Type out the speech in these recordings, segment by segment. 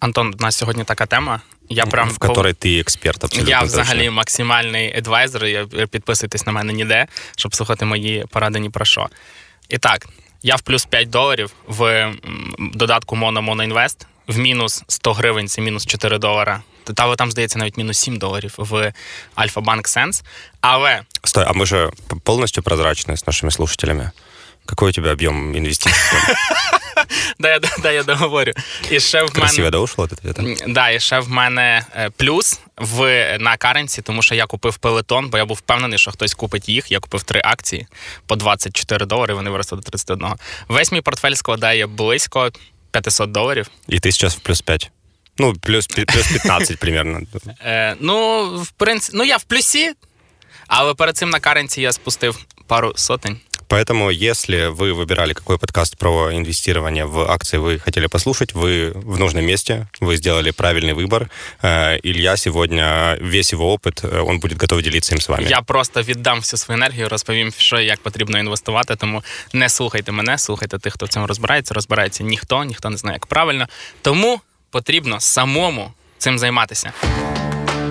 Антон, у нас сьогодні така тема. Я прям в которой ти експерт абсолютно. Я точно. взагалі максимальний advisor. Я підписуйтесь на мене ніде, щоб слухати мої поради ні про що. І так, я в плюс 5 доларів в додатку Mono Mono Invest, в мінус 100 гривень це мінус 4 долара. Та там, здається, навіть мінус 7 доларів в Альфа Банк Sense. Але Стой, а мы же п- полностью прозрачны с нашими слушателями. Какой у тебя объем инвестиций? да, я, да, я договорю. І ще в Красиво, мене. да, ушло ответа? Да, і ще в мене плюс в на каренсі, тому що я купив пелетон, бо я був впевнений, що хтось купить їх. Я купив три акції по 24 долари. Вони виросли до 31. Весь мій портфель складає близько 500 доларів. И ты сейчас в плюс 5. Ну, плюс, плюс 15 примерно. Е, ну, в принципі, ну я в плюсі, але перед цим на каренсі я спустив пару сотень. Поэтому, если вы выбирали, какой подкаст про инвестирование в акции вы хотели послушать, вы в нужном месте, вы сделали правильный выбор. Э, Илья сегодня, весь его опыт, э, он будет готов делиться им с вами. Я просто віддам всю свою енергію, розповім, що і як потрібно інвестувати. Тому не слухайте мене, слухайте тих, хто в цьому розбирається. Розбирається ніхто, ніхто не знає, як правильно. Тому потрібно самому цим займатися.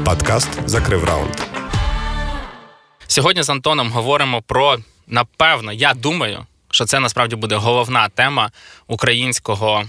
Подкаст «Закрыв раунд». Сьогодні з Антоном говоримо про, напевно, я думаю, що це насправді буде головна тема українського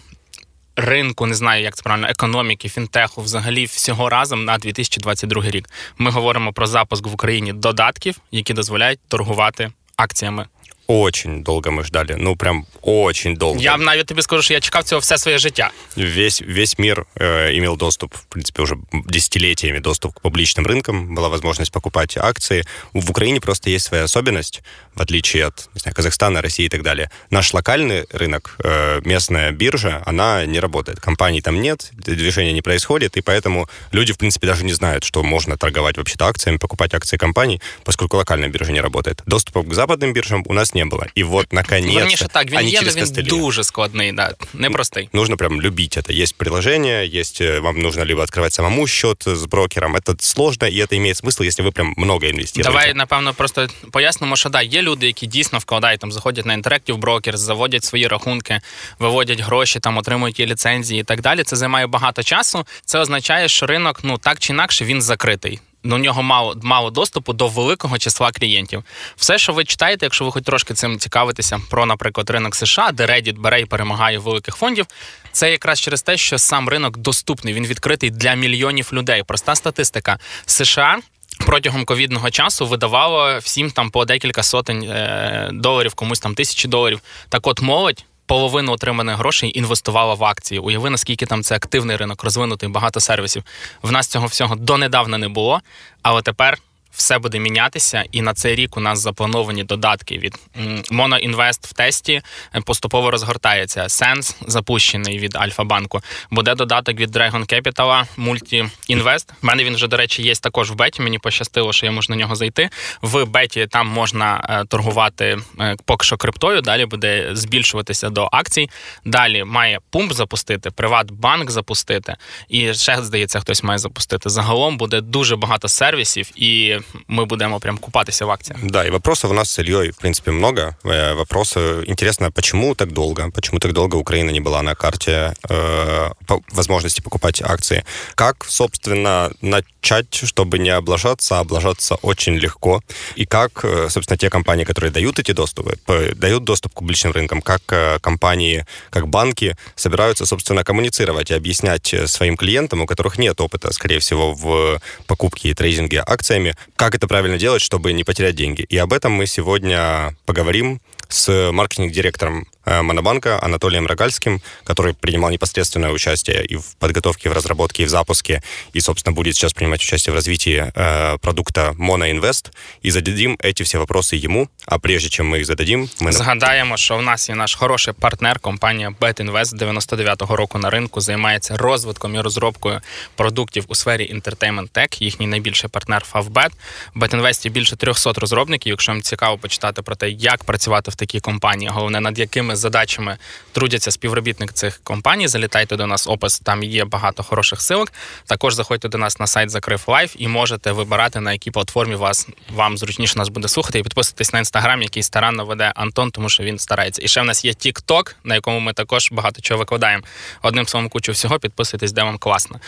ринку, не знаю, як це правильно, економіки, фінтеху, взагалі всього разом на 2022 рік. Ми говоримо про запуск в Україні додатків, які дозволяють торгувати акціями. Очень долго мы ждали, ну прям очень долго. Я навіть тобі скажу, що я чекав цього все своє життя. Весь, весь мир э, имел доступ, в принципе, уже десятилетиями доступ к публичным рынкам, была возможность покупать акции. В Украине просто есть своя особенность, в отличие от не знаю, Казахстана, России и так далее. Наш локальный рынок, э, местная биржа, она не работает. Компаний там нет, движения не происходит, и поэтому люди, в принципе, даже не знают, что можно торговать вообще-то акциями, покупать акции компаний, поскольку локальная биржа не работает. Доступа к западным биржам у нас не было. И вот, наконец-то, Верніше так, він они є, але через він костыли. дуже складний, да, непростий. Нужно прям любить это. Есть приложение, есть э, вам нужно либо открывать самому счет с брокером. Это сложно, и это имеет смысл, если вы прям много инвестируете. Давай, напевно, просто пояснимо, що да, є люди, які дійсно вкладають, там заходять на Interactive Brokers, заводять свої рахунки, виводять гроші, там отримують і ліцензії і так далі. Це займає багато часу. Це означає, що ринок ну так чи інакше він закритий. До нього мало мало доступу до великого числа клієнтів. Все, що ви читаєте, якщо ви хоч трошки цим цікавитеся, про, наприклад, ринок США, де Reddit бере і перемагає великих фондів, це якраз через те, що сам ринок доступний, він відкритий для мільйонів людей. Проста статистика США. Протягом ковідного часу видавало всім там по декілька сотень е, доларів, комусь там тисячі доларів. Так от молодь половину отриманих грошей інвестувала в акції. Уяви, наскільки там це активний ринок, розвинутий, багато сервісів. В нас цього всього донедавна не було, але тепер. Все буде мінятися, і на цей рік у нас заплановані додатки від м, Monoinvest в тесті е, поступово розгортається. Sense запущений від Альфа-банку. Буде додаток від Dragon Capital, Multi-Invest. У мене він вже, до речі, є також в беті. Мені пощастило, що я можу на нього зайти. В беті там можна е, торгувати е, поки що криптою. Далі буде збільшуватися до акцій. Далі має пумп запустити, Приватбанк запустити. І ще здається, хтось має запустити. Загалом буде дуже багато сервісів, і ми будемо прям купатися в акціях. Да, и вопросов у нас с Ильей, в принципе, много. Э, Вопросы, интересно, почему так долго? Почему так долго Украина не была на карте э, по- возможности покупать акции? Как, собственно, начать, чтобы не облажаться, а облажаться очень легко? И как, э, собственно, те компании, которые дают эти доступы, дают доступ к публичным рынкам, как э, компании, как банки собираются, собственно, коммуницировать и объяснять э, своим клиентам, у которых нет опыта, скорее всего, в покупке и трейдинге акциями, как это правильно делать, чтобы не потерять деньги. И об этом мы сегодня поговорим с маркетинг-директором э, Монобанка Анатолием Рогальским, который принимал непосредственное участие и в подготовке, и в разработке, и в запуске, и, собственно, будет сейчас принимать участие в развитии э, продукта Monoinvest. И зададим эти все вопросы ему. А прежде чем мы их зададим, мы... Згадаємо, що в нас є наш хороший партнер, компанія BetInvest з 99-го року на ринку займається розвитком і розробкою продуктів у сфері Entertainment Tech. Їхній найбільший партнер Favbet. В BetInvest є більше 300 розробників. Якщо вам цікаво почитати про те, як працювати в такій компанії, головне над якими задачами трудяться співробітник цих компаній. Залітайте до нас, опис там є багато хороших силок. Також заходьте до нас на сайт Закрив Лайф і можете вибирати на якій платформі вас вам зручніше нас буде слухати і підписуйтесь на інстаграм, який старанно веде Антон, тому що він старається. І ще в нас є TikTok, на якому ми також багато чого викладаємо. Одним словом, кучу всього, підписуйтесь, де вам класно.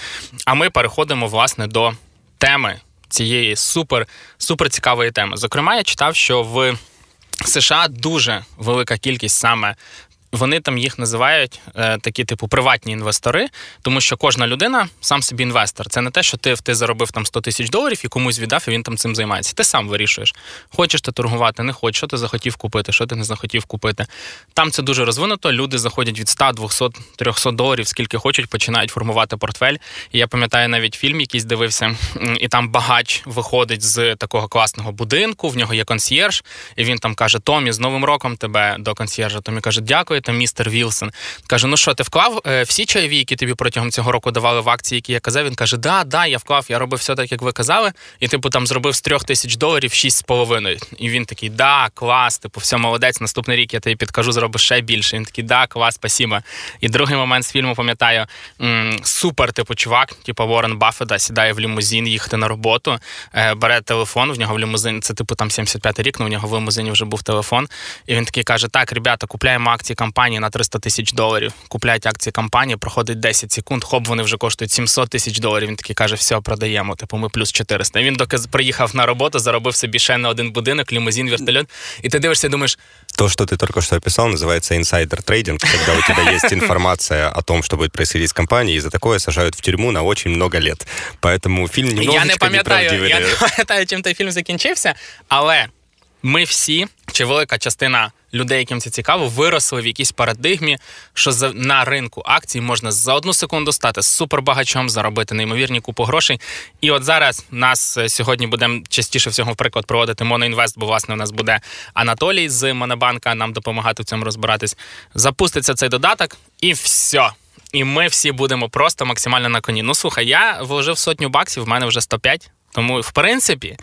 А ми переходимо власне до теми цієї супер супер цікавої теми. Зокрема, я читав, що в США дуже велика кількість саме вони там їх називають е, такі, типу, приватні інвестори, тому що кожна людина сам собі інвестор. Це не те, що ти ти заробив там 100 тисяч доларів і комусь віддав, і він там цим займається. Ти сам вирішуєш, хочеш ти торгувати, не хочеш, що ти захотів купити, що ти не захотів купити. Там це дуже розвинуто. Люди заходять від 100, 200, 300 доларів, скільки хочуть, починають формувати портфель. І я пам'ятаю навіть фільм, якийсь дивився, і там багач виходить з такого класного будинку. В нього є консьєрж, і він там каже: Томі, з Новим роком тебе до консьєржа. Томі каже, дякую там містер Вілсон. Каже: Ну що, ти вклав е, всі чайові, які тобі протягом цього року давали в акції, які я казав? Він каже: Да, да, я вклав, я робив все так, як ви казали. І типу там зробив з трьох тисяч доларів шість з половиною. І він такий, да, клас, типу, все молодець. Наступний рік я тобі підкажу, зробиш ще більше. Він такий, да, клас, спасибо. І другий момент з фільму пам'ятаю м- супер, типу, чувак, типу Уоррен Баффета, сідає в лімузин їхати на роботу, е, бере телефон. В нього в лімузині, це типу там 75 рік, ну в нього в лімузині вже був телефон. І він такий каже: Так, ребята, купляємо акції компанії на 300 тисяч доларів. Купляють акції компанії, проходить 10 секунд, хоп, вони вже коштують 700 тисяч доларів. Він такий каже, все, продаємо. Типу, ми плюс 400. І він доки приїхав на роботу, заробив собі ще на один будинок, лімузин, вертольот. І ти дивишся, думаєш. То, что ты только что описал, называется инсайдер трейдинг, когда у тебя есть информация о том, что будет происходить с компанией, и за такое сажают в тюрьму на очень много лет. Поэтому фильм немножечко Я не пам'ятаю, неправдивый. я не пам'ятаю, чим той фільм закінчився, але ми всі, чи велика частина людей, яким це цікаво, виросли в якійсь парадигмі, що на ринку акцій можна за одну секунду стати супербагачом, заробити неймовірні купу грошей. І от зараз нас е, сьогодні будемо частіше всього, в приклад, проводити Моноінвест, бо власне у нас буде Анатолій з Монобанка нам допомагати в цьому розбиратись. Запуститься цей додаток, і все. І ми всі будемо просто максимально на коні. Ну слухай, я вложив сотню баксів, в мене вже 105. Тому, в принципі,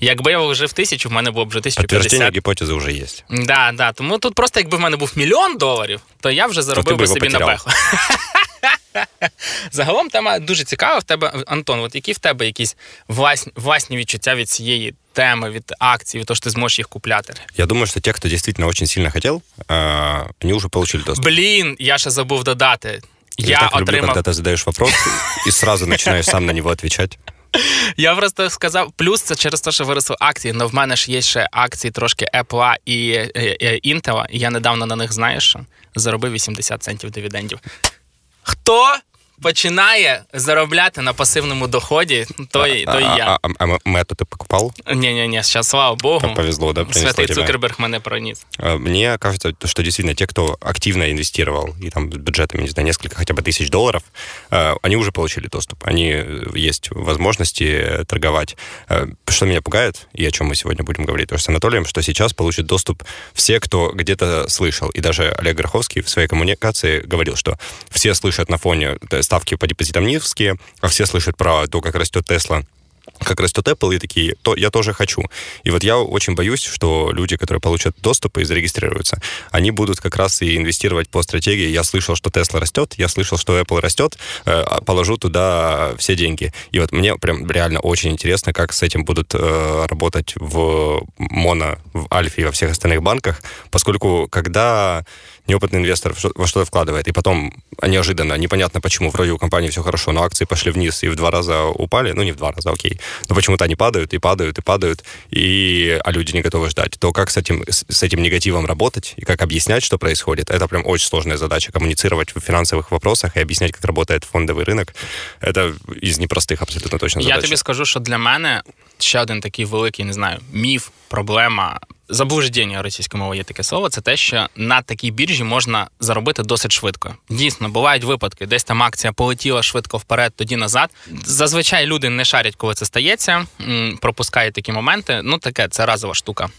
якби я вложив тисячу, в мене було б вже Подтверждение 1050. гипотезы уже есть. Да, да. Тому тут просто якби в мене був мільйон доларів, то я вже заробив би би його собі на потеряв. беху. Загалом тема дуже цікава. В тебе, Антон, от які в тебе якісь власні, власні відчуття від цієї теми, від акцій, від того, що ти зможеш їх купляти? Я думаю, что те, кто действительно очень сильно хотел, э, они уже получили доступ. Блін, я ще забув додати. Я, Я так люблю, отримав. когда ты задаешь вопрос и сразу начинаешь сам на него отвечать. Я просто сказав, плюс це через те, що виросли акції. але в мене ж є ще акції трошки Apple і е, е, Intel, і я недавно на них знаєш, що заробив 80 центів дивідендів. Хто починає заробляти на пасивному доході, той, той а, я. а, а, а Мэтту ты покупал? Ні, ні, ні, зараз, слава Богу. Повезло, да, принесло Святий тебе. Цукерберг мене проніс. Э, Мне кажется, что действительно те, кто активно инвестировал и там с бюджетами, не знаю, несколько хотя бы тысяч долларов, э, они уже получили доступ. Они э, есть возможности э, торговать. Э, Что меня пугает, и о чем мы сегодня будем говорить тоже с Анатолием, что сейчас получит доступ все, кто где-то слышал. И даже Олег Гороховский в своей коммуникации говорил, что все слышат на фоне э, ставки по депозитам низкие, а все слышат про то, как растет Тесла как растет Apple, и такие, то я тоже хочу. И вот я очень боюсь, что люди, которые получат доступ и зарегистрируются, они будут как раз и инвестировать по стратегии. Я слышал, что Tesla растет, я слышал, что Apple растет, э, а положу туда все деньги. И вот мне прям реально очень интересно, как с этим будут э, работать в Моно, в Альфе и во всех остальных банках, поскольку когда неопытный инвестор что- во что-то вкладывает, и потом неожиданно, непонятно почему, вроде у компании все хорошо, но акции пошли вниз и в два раза упали, ну не в два раза, окей, но почему-то они падают и падают и падают, и, а люди не готовы ждать, то как с этим, с с этим негативом работать и как объяснять, что происходит, это прям очень сложная задача, коммуницировать в финансовых вопросах и объяснять, как работает фондовый рынок, это из непростых абсолютно точно задач. Я тобі скажу, що для мене ще один такий великий, не знаю, міф, проблема. Заблуждення російської мови є таке слово. Це те, що на такій біржі можна заробити досить швидко. Дійсно, бувають випадки, десь там акція полетіла швидко вперед, тоді назад. Зазвичай люди не шарять, коли це стається, пропускають такі моменти. Ну таке, це разова штука.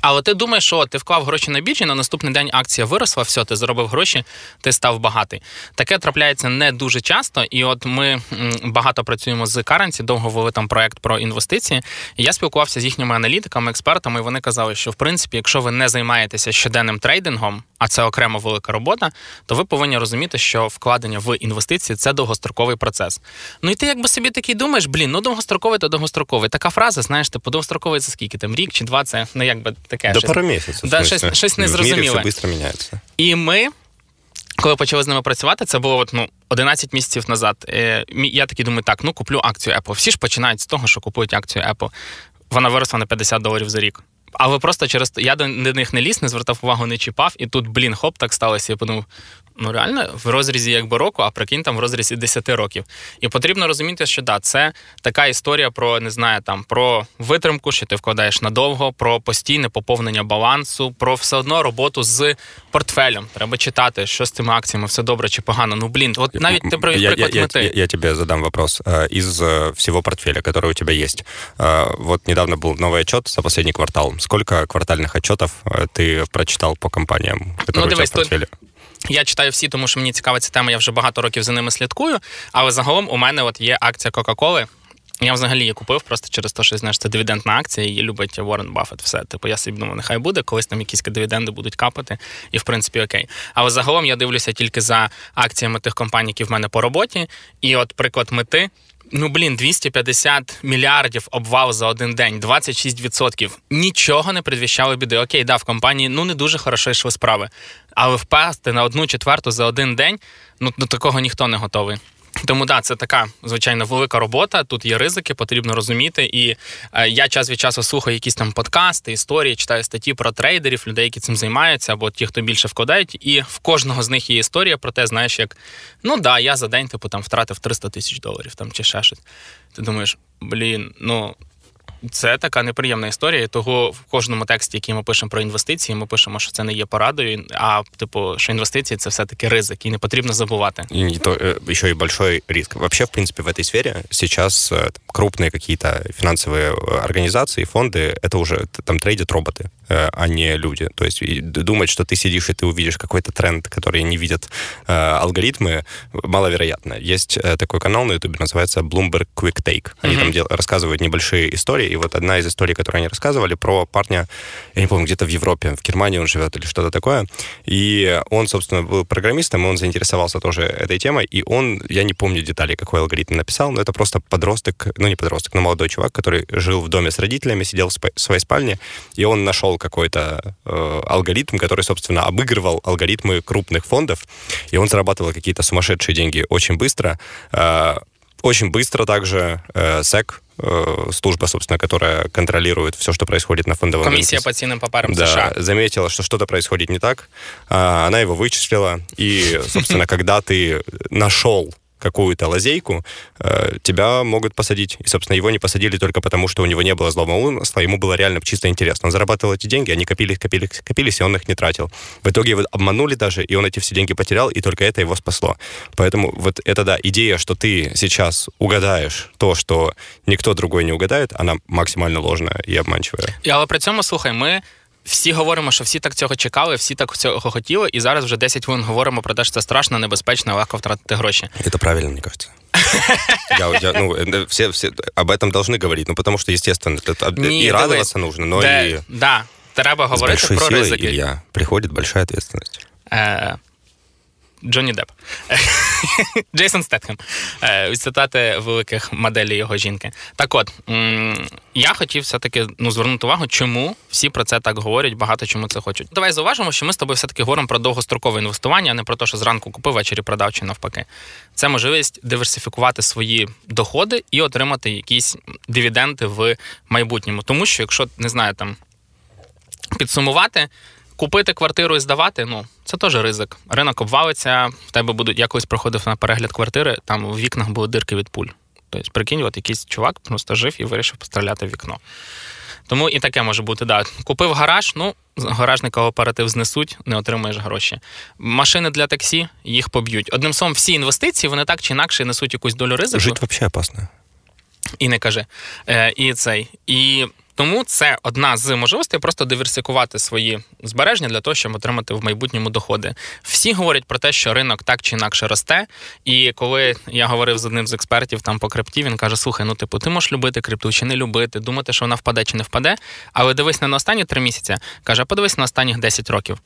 Але ти думаєш, що ти вклав гроші на біржі, на наступний день акція виросла, все, ти заробив гроші, ти став багатий. Таке трапляється не дуже часто. І от ми багато працюємо з Currency, довго вели там проект про інвестиції. Я спілкувався з їхніми аналітиками, експертами, і вони казали, що в принципі, якщо ви не займаєтеся щоденним трейдингом, а це окрема велика робота, то ви повинні розуміти, що вкладення в інвестиції це довгостроковий процес. Ну і ти якби собі такий думаєш, блін, ну довгостроковий то довгостроковий. Така фраза, знаєш, типу, довгостроковий це скільки там рік чи два, це ну якби таке. До пару місяців. Да, щось, щось незрозуміле. В мірі все швидко міняється. І ми. Коли почали з ними працювати, це було от, ну, 11 місяців назад. Е, я такий думаю, так, ну куплю акцію Apple. Всі ж починають з того, що купують акцію Apple. Вона виросла на 50 доларів за рік. Але просто через я до них не ліз, не звертав увагу, не чіпав, і тут, блін, хоп, так сталося. Я подумав, ну реально в розрізі якби року, а прикинь там в розрізі 10 років. І потрібно розуміти, що да, це така історія про не знаю, там про витримку, що ти вкладаєш надовго, про постійне поповнення балансу, про все одно роботу з портфелем. Треба читати, що з цими акціями все добре чи погано. Ну блін, от навіть ти привів приклад я, мети. Я, я, я тебе задам вопрос. Из всего портфеля, который у тебя есть, вот недавно был новый отчет за последний квартал. Сколько квартальных отчетов ты прочитал по компаниям, которые ну, у тебя в портфеле? Тут... Я читаю всі, тому що мені цікава ця тема, я вже багато років за ними слідкую. Але загалом у мене от є акція Кока-Коли. Я взагалі її купив просто через те, що знаєш, це дивідендна акція, її любить Уоррен Баффет. Все. Типу, я собі думаю, нехай буде, колись там якісь дивіденди будуть капати, і в принципі окей. Але загалом я дивлюся тільки за акціями тих компаній, які в мене по роботі. І от приклад мети. Ну блін, 250 мільярдів обвал за один день, 26%. Нічого не предвіщало біди. Окей, да, в компанії ну не дуже хорошо йшли справи. Але впасти на одну четверту за один день, ну до такого ніхто не готовий. Тому да, це така звичайно велика робота. Тут є ризики, потрібно розуміти. І е, я час від часу слухаю якісь там подкасти, історії, читаю статті про трейдерів, людей, які цим займаються, або ті, хто більше вкладають. І в кожного з них є історія про те, знаєш, як ну да, я за день типу там втратив 300 тисяч доларів там чи ще щось. Ти думаєш, блін, ну це така неприємна історія. Того в кожному тексті, який ми пишемо про інвестиції, ми пишемо, що це не є порадою, а типу, що інвестиції це все-таки ризик, і не потрібно забувати. И не то, еще и большой риск. Вообще, в принципе, в этой сфере сейчас крупные какие-то финансовые организации, фонды, это уже там трейдят роботы, а не люди. То есть думать, что ты сидишь и ты увидишь какой-то тренд, который не видят алгоритмы, маловероятно. Есть такой канал на YouTube, называется Bloomberg Quick Take. Они mm-hmm. там дел- рассказывают небольшие истории, и вот одна из историй, которую они рассказывали, про парня, я не помню, где-то в Европе, в Германии он живет или что-то такое. И он, собственно, был программистом, и он заинтересовался тоже этой темой. И он, я не помню деталей, какой алгоритм написал, но это просто подросток, ну не подросток, но молодой чувак, который жил в доме с родителями, сидел в своей спальне, и он нашел какой-то э, алгоритм, который, собственно, обыгрывал алгоритмы крупных фондов, и он зарабатывал какие-то сумасшедшие деньги очень быстро. Э, очень быстро также э, SEC служба, собственно, которая контролирует все, что происходит на фондовом Комиссия рынке. по ценным по парам да, США. заметила, что что-то происходит не так. А, она его вычислила. И, собственно, когда ты нашел какую-то лазейку, э, тебя могут посадить. И, собственно, его не посадили только потому, что у него не было злого умысла, ему было реально чисто интересно. Он зарабатывал эти деньги, они копились, копились, копились, и он их не тратил. В итоге его обманули даже, и он эти все деньги потерял, и только это его спасло. Поэтому вот эта, да, идея, что ты сейчас угадаешь то, что никто другой не угадает, она максимально ложная и обманчивая. Але при цьому, слухай, ми всі говоримо, що всі так цього чекали, всі так цього хотіли, і зараз вже 10 хвилин говоримо про те, що це страшно, небезпечно, легко втратити гроші. Это правильно, мне кажется. Я, я, ну, все, все об этом должны говорить, ну, потому что, естественно, это, Ні, и радоваться нужно, но да, и... Да, треба говорити с большой про силой, ризики. Илья, приходит большая ответственность. Е, Джонні Депп. Джейсон Стетхем. Цитати великих моделей його жінки. Так от, я хотів все-таки ну, звернути увагу, чому всі про це так говорять, багато чому це хочуть. Давай зауважимо, що ми з тобою все-таки говоримо про довгострокове інвестування, а не про те, що зранку купив, ввечері продав чи навпаки. Це можливість диверсифікувати свої доходи і отримати якісь дивіденди в майбутньому. Тому що, якщо не знаю, там підсумувати. Купити квартиру і здавати, ну це теж ризик. Ринок обвалиться, в тебе будуть якось проходив на перегляд квартири, там в вікнах були дирки від пуль. Тобто, прикинь, от якийсь чувак просто жив і вирішив постріляти в вікно. Тому і таке може бути. да. Купив гараж, ну, гаражний кооператив знесуть, не отримаєш гроші. Машини для таксі, їх поб'ють. Одним словом, всі інвестиції, вони так чи інакше несуть якусь долю ризику. Жити взагалі опасно. І не кажи. Е, І цей. І тому це одна з можливостей просто диверсифікувати свої збереження для того, щоб отримати в майбутньому доходи. Всі говорять про те, що ринок так чи інакше росте. І коли я говорив з одним з експертів там по крипті, він каже: Слухай, ну типу, ти можеш любити крипту чи не любити, думати, що вона впаде чи не впаде. Але дивись не на останні три місяці. Каже, подивись на останніх 10 років.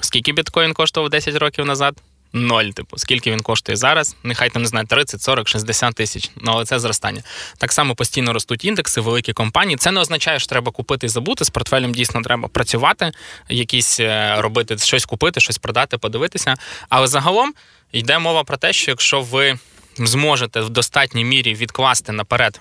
Скільки біткоін коштував 10 років назад? Ноль, типу, скільки він коштує зараз, нехай там не знаю, 30, 40, 60 тисяч. Ну але це зростання. Так само постійно ростуть індекси, великі компанії. Це не означає, що треба купити і забути. З портфелем дійсно треба працювати, якісь е, робити щось купити, щось продати, подивитися. Але загалом йде мова про те, що якщо ви зможете в достатній мірі відкласти наперед.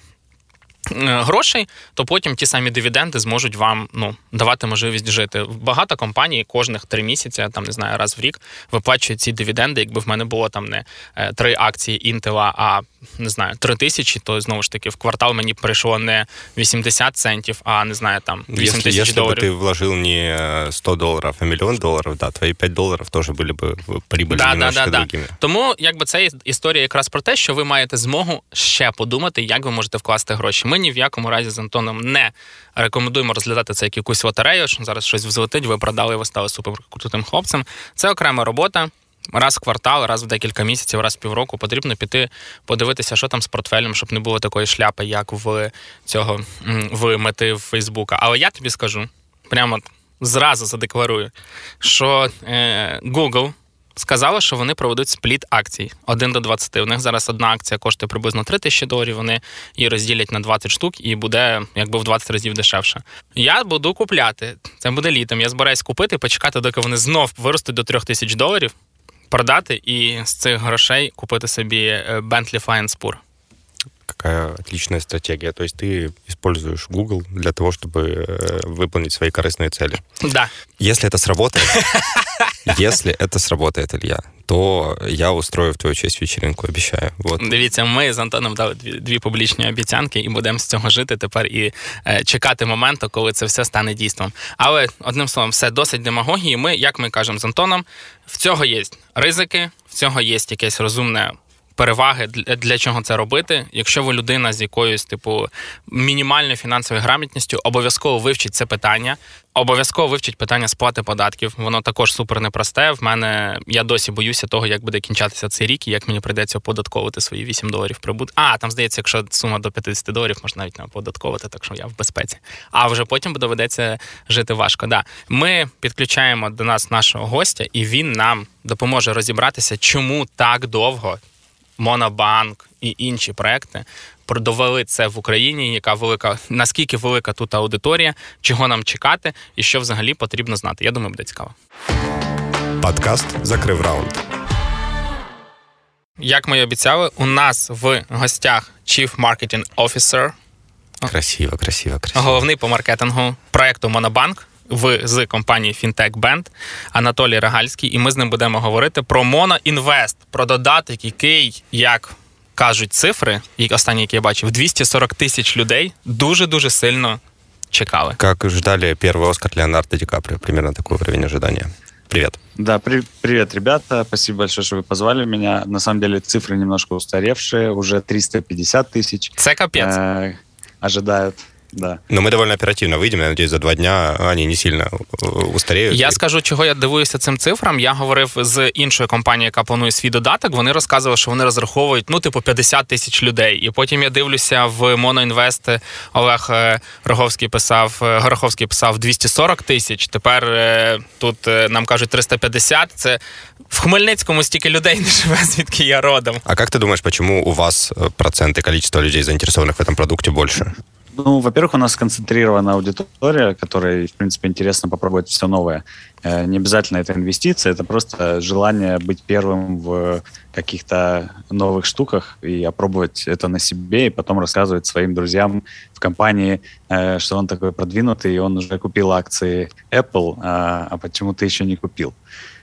Е, грошей, то потім ті самі дивіденди зможуть вам ну давати можливість жити. Багато компаній кожних три місяці, там не знаю, раз в рік виплачують ці дивіденди. Якби в мене було там не е, три акції Інтела, а не знаю, три тисячі, то знову ж таки в квартал мені прийшло не 80 центів, а не знаю, там 8 тисяч Если доларів. бы ты вложил не 100 долларов, а миллион долларов, да, твои 5 долларов тоже были бы прибыльными Да, да, немножко да, да. другими. Тому якби це історія якраз про те, що ви маєте змогу ще подумати, як ви можете вкласти гроші. Ми ні в якому разі з Антоном не рекомендуємо розглядати це як якусь лотерею, що зараз щось взлетить, ви продали, ви стали суперкрутим хлопцем. Це окрема робота. Раз в квартал, раз в декілька місяців, раз в півроку потрібно піти подивитися, що там з портфелем, щоб не було такої шляпи, як в цього в мети в Фейсбука. Але я тобі скажу, прямо зразу задекларую, що е, Google сказали, що вони проведуть спліт акцій 1 до 20. У них зараз одна акція коштує приблизно 3 тисячі доларів. Вони її розділять на 20 штук і буде якби в 20 разів дешевше. Я буду купляти. Це буде літом. Я збираюсь купити, почекати, доки вони знов виростуть до 3 тисяч доларів, продати і з цих грошей купити собі е, Bentley Fine Spur. Какая отличная стратегия. То есть ты используешь Google для того, чтобы э, выполнить свои корыстные цели. Да. Если это сработает, если это сработает, Илья, то я устрою в твою честь вечеринку, обещаю. Вот. Дивіться, ми з Антоном дали дві, дві публічні обіцянки і будемо з цього жити тепер і е, чекати моменту, коли це все стане дійством. Але одним словом, все досить демагогії. Ми, як ми кажемо з Антоном, в цього є ризики, в цього є якесь розумне. Переваги для, чого це робити. Якщо ви людина з якоюсь типу мінімальною фінансовою грамотністю, обов'язково вивчіть це питання. Обов'язково вивчіть питання сплати податків. Воно також супер непросте. В мене я досі боюся того, як буде кінчатися цей рік і як мені прийдеться оподатковувати свої 8 доларів прибутку. А там здається, якщо сума до 50 доларів, можна навіть не оподатковувати, так що я в безпеці. А вже потім доведеться жити важко. Да. Ми підключаємо до нас нашого гостя, і він нам допоможе розібратися, чому так довго Монобанк і інші проекти продовели це в Україні. Яка велика, наскільки велика тут аудиторія, чого нам чекати, і що взагалі потрібно знати. Я думаю, буде цікаво. Подкаст «Закрив раунд». Як ми і обіцяли, у нас в гостях Chief Marketing Officer, Красиво, красиво, красиво. головний по маркетингу проекту Монобанк В з компанії Fintech Band Анатолій Рагальський, і ми з ним будемо говорити про Моноінвест, про додаток, який, як кажуть цифри, і останні, які я бачив, 240 тисяч людей дуже дуже сильно чекали. Как ждали первый Оскар Леонардо Ди Каприо? Примерно такой уровень ожидания. Привет. Да, при- привет, ребята. Спасибо большое, что вы позвали меня. На самом деле цифры немножко устаревшие. Уже 350 тысяч Це капець. э, ожидают. Да. Но мы довольно оперативно выйдем. Я надеюсь, за два дня они не сильно э, устареют. Я скажу, чого я дивуюся цим цифрам. Я говорив з іншою компанією, яка планує свій додаток. Вони розказували, що вони розраховують ну, типу, 50 тисяч людей. І потім я дивлюся в Моноінвест. Олег е, Роговський писав, е, Гороховський писав 240 тисяч. Тепер е, тут е, нам кажуть 350. Це в Хмельницькому стільки людей не живе, звідки я родом. А как ты думаешь, почему у вас э, процент и количество людей, заинтересованных в этом продукте, больше? Ну, во-первых, у нас сконцентрирована аудитория, которой, в принципе, интересно попробовать все новое. Э, Не обязательно это инвестиция, это просто желание быть первым в каких-то новых штуках и опробовать это на себе, и потом рассказывать своим друзьям в компании, э, что он такой продвинутый, и он уже купил акции Apple, а а почему ты еще не купил.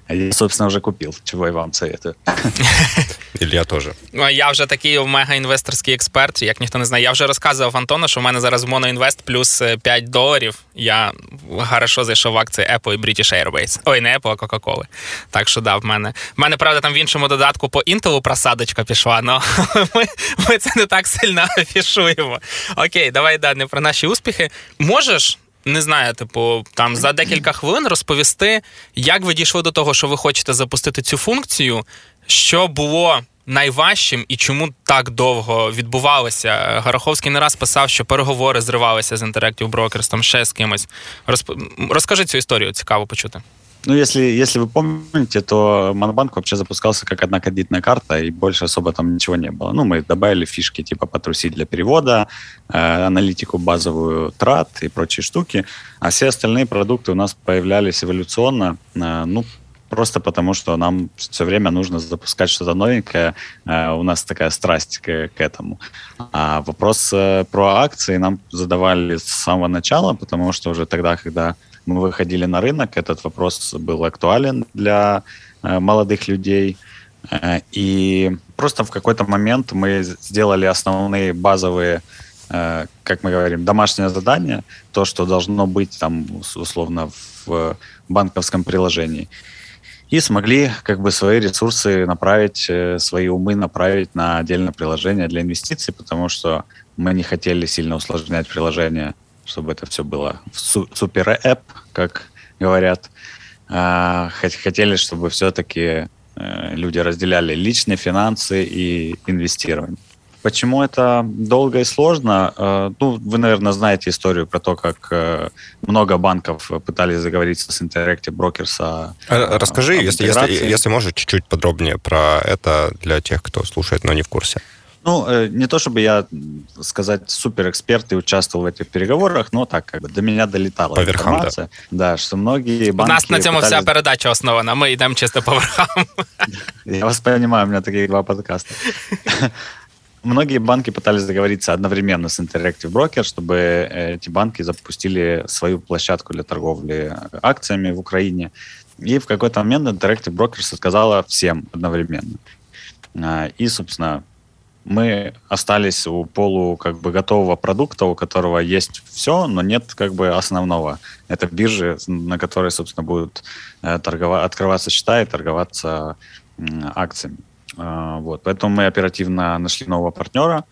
Я, собственно, вже купив, чого я вам советую. Ілля теж. Ну, я вже такий мега-інвесторський експерт. Як ніхто не знає, я вже розказував Антону, що в мене зараз в Моноінвест плюс 5 доларів. Я хорошо зайшов в акції Apple і British Airways. Ой, не Apple, а Coca-Cola. Так що да, в мене. В мене, правда, там в іншому додатку по Intel просадочка пішла, але ми, ми це не так сильно афішуємо. Окей, давай да, не про наші успіхи. Можеш не знаю, типу, там за декілька хвилин розповісти, як ви дійшли до того, що ви хочете запустити цю функцію, що було. Найважчим і чому так довго відбувалося. Гараховський не раз писав, що переговори зривалися з Interactive Brokers, там ще з кимось. Розп... Розкажи цю історію, цікаво почути. Ну, если, если вы помните, то Монобанк вообще запускался как одна кредитная карта, и больше особо там ничего не было. Ну, мы добавили фишки типа потрусить для перевода, э, аналитику базовую трат и прочие штуки, а все остальные продукты у нас появлялись эволюционно, э, ну, просто потому, что нам все время нужно запускать что-то новенькое. Э, у нас такая страсть к, к этому. А вопрос э, про акции нам задавали с самого начала, потому что уже тогда, когда мы выходили на рынок, этот вопрос был актуален для э, молодых людей. Э, и просто в какой-то момент мы сделали основные базовые, э, как мы говорим, домашнее задание, то, что должно быть там условно в банковском приложении. И смогли как бы свои ресурсы направить, свои умы направить на отдельное приложение для инвестиций, потому что мы не хотели сильно усложнять приложение чтобы это все было супер-эп, как говорят. А, хотели, чтобы все-таки э, люди разделяли личные финансы и инвестирование. Почему это долго и сложно? Э, ну, вы, наверное, знаете историю про то, как э, много банков пытались заговориться с Interactive Brokers о Расскажи, если, если, если можешь, чуть-чуть подробнее про это для тех, кто слушает, но не в курсе. Ну, э, не то чтобы я, сказать, суперэксперт и участвовал в этих переговорах, но так как бы до меня долетала по верхам, информация. Да. да, что многие банки... У нас на цьому пытались... вся передача основана, мы идем чисто по верхам. Я вас понимаю, у меня такие два подкаста. Многие банки пытались договориться одновременно с Interactive Broker, чтобы эти банки запустили свою площадку для торговли акциями в Украине. И в какой-то момент Interactive Brokers сказала всем одновременно. А, и, собственно, мы остались у полу как бы готового продукта, у которого есть все, но нет как бы основного. Это биржи, на которой, собственно, будут э, торгова- открываться счета и торговаться акциями. А, вот. Поэтому мы оперативно нашли нового партнера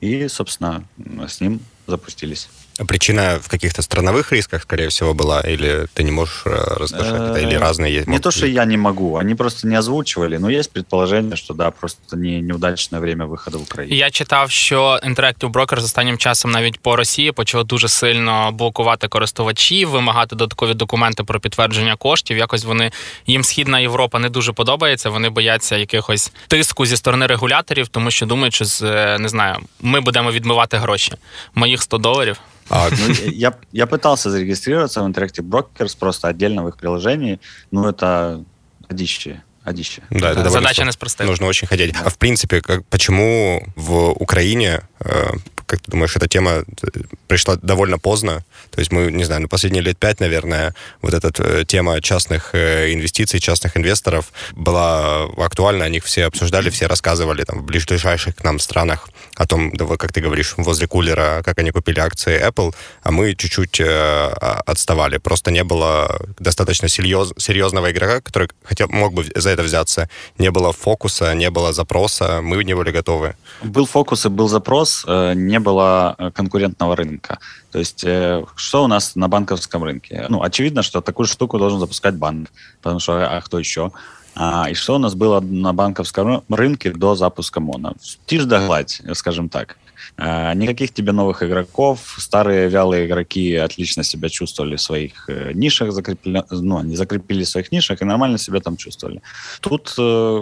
и, собственно, с ним запустились. Причина в каких-то страновых рисках, скорее всего, была, или ты не можешь э, рассказать это, или разные? Не то, что я не могу, они просто не озвучивали, но есть предположение, що да, просто не, неудачне время виходу в Україну. Я читав, що Interactive Brokers з останнім часом навіть по Росії почали дуже сильно блокувати користувачів, вимагати додаткові документи про підтвердження коштів. Якось вони їм східна Європа не дуже подобається. Вони бояться якихось тиску зі сторони регуляторів, тому що думають, що з не знаю, ми будемо відмивати гроші. Моїх 100 доларів. А, ну, я, я пытался зарегистрироваться в Interactive Brokers просто отдельно в их приложении, но это одище. Одище. Да, это Задача неспростая. Нужно очень хотеть. А в принципе, как, почему в Украине э, как ты думаешь, эта тема э, пришла довольно поздно? То есть мы, не знаю, на последние лет пять, наверное, вот эта э, тема частных э, инвестиций, частных инвесторов была актуальна, о них все обсуждали, все рассказывали там в ближайших к нам странах о том, да, как ты говоришь, возле кулера, как они купили акции Apple, а мы чуть-чуть э, отставали. Просто не было достаточно серьез, серьезного игрока, который хотел, мог бы за это взяться. Не было фокуса, не было запроса, мы не были готовы. Был фокус и был запрос, не не было э, конкурентного рынка. То есть э, что у нас на банковском рынке? Ну, очевидно, что такую штуку должен запускать банк, потому что а кто еще? А, и что у нас было на банковском рынке до запуска МОНа? Тишь да гладь, скажем так. А, никаких тебе новых игроков. Старые вялые игроки отлично себя чувствовали в своих э, нишах, закрепили, ну, они закрепили в своих нишах и нормально себя там чувствовали. Тут,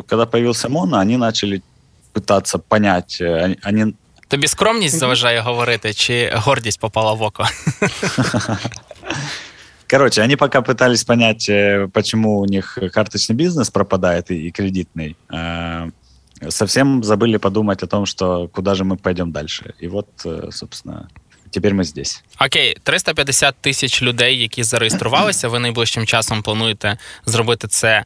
когда появился МОНа, они начали пытаться понять, они Тобі скромність заважає говорити, чи гордість попала в око? Короче, они пока пытались понять, э, почему у них карточный бизнес пропадает и кредитный. Э, совсем забыли подумать о том, что куда же мы пойдем дальше. И вот, э, собственно, теперь мы здесь. Окей, 350 тисяч людей, які зареєструвалися. Ви найближчим часом плануєте зробити це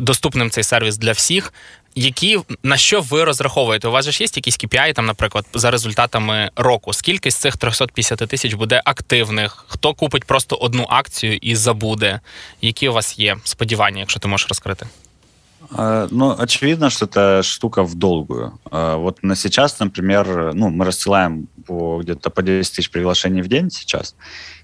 доступним цей сервіс для всіх. Які на що ви розраховуєте? У вас же ж є якісь KPI, там, наприклад, за результатами року? Скільки з цих 350 тисяч буде активних? Хто купить просто одну акцію і забуде? Які у вас є сподівання, якщо ти можеш розкрити? Ну, очевидно, что это штука в долгую. Вот на сейчас, например, ну, мы рассылаем по, где-то по 10 тысяч приглашений в день сейчас,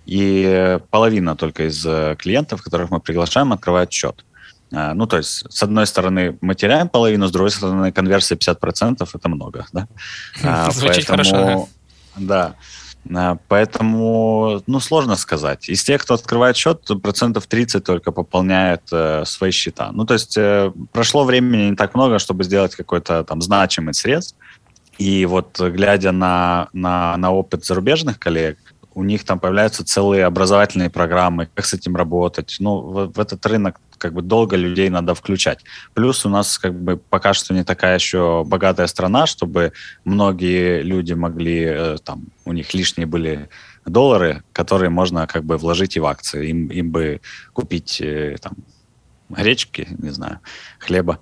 и половина только из клиентов, которых мы приглашаем, открывает счет. Ну, то есть, с одной стороны, мы теряем половину, с другой стороны, конверсия 50% — это много, да? Звучит Поэтому, хорошо. Да. Поэтому, ну, сложно сказать. Из тех, кто открывает счет, процентов 30 только пополняет э, свои счета. Ну, то есть э, прошло времени не так много, чтобы сделать какой-то там значимый срез. И вот глядя на, на, на опыт зарубежных коллег, у них там появляются целые образовательные программы, как с этим работать. Ну, в, в этот рынок как бы долго людей надо включать. Плюс у нас как бы пока что не такая еще богатая страна, чтобы многие люди могли, э, там, у них лишние были доллары, которые можно как бы вложить и в акции. Им, им бы купить э, там гречки, не знаю, хлеба,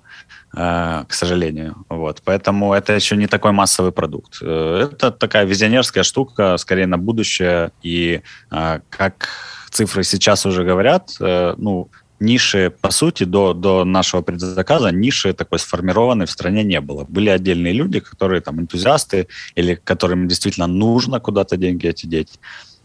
к сожалению. Вот. Поэтому это еще не такой массовый продукт. Это такая визионерская штука, скорее на будущее. И как цифры сейчас уже говорят, ну, ниши, по сути, до, до нашего предзаказа ниши такой сформированной в стране не было. Были отдельные люди, которые там энтузиасты или которым действительно нужно куда-то деньги эти деть.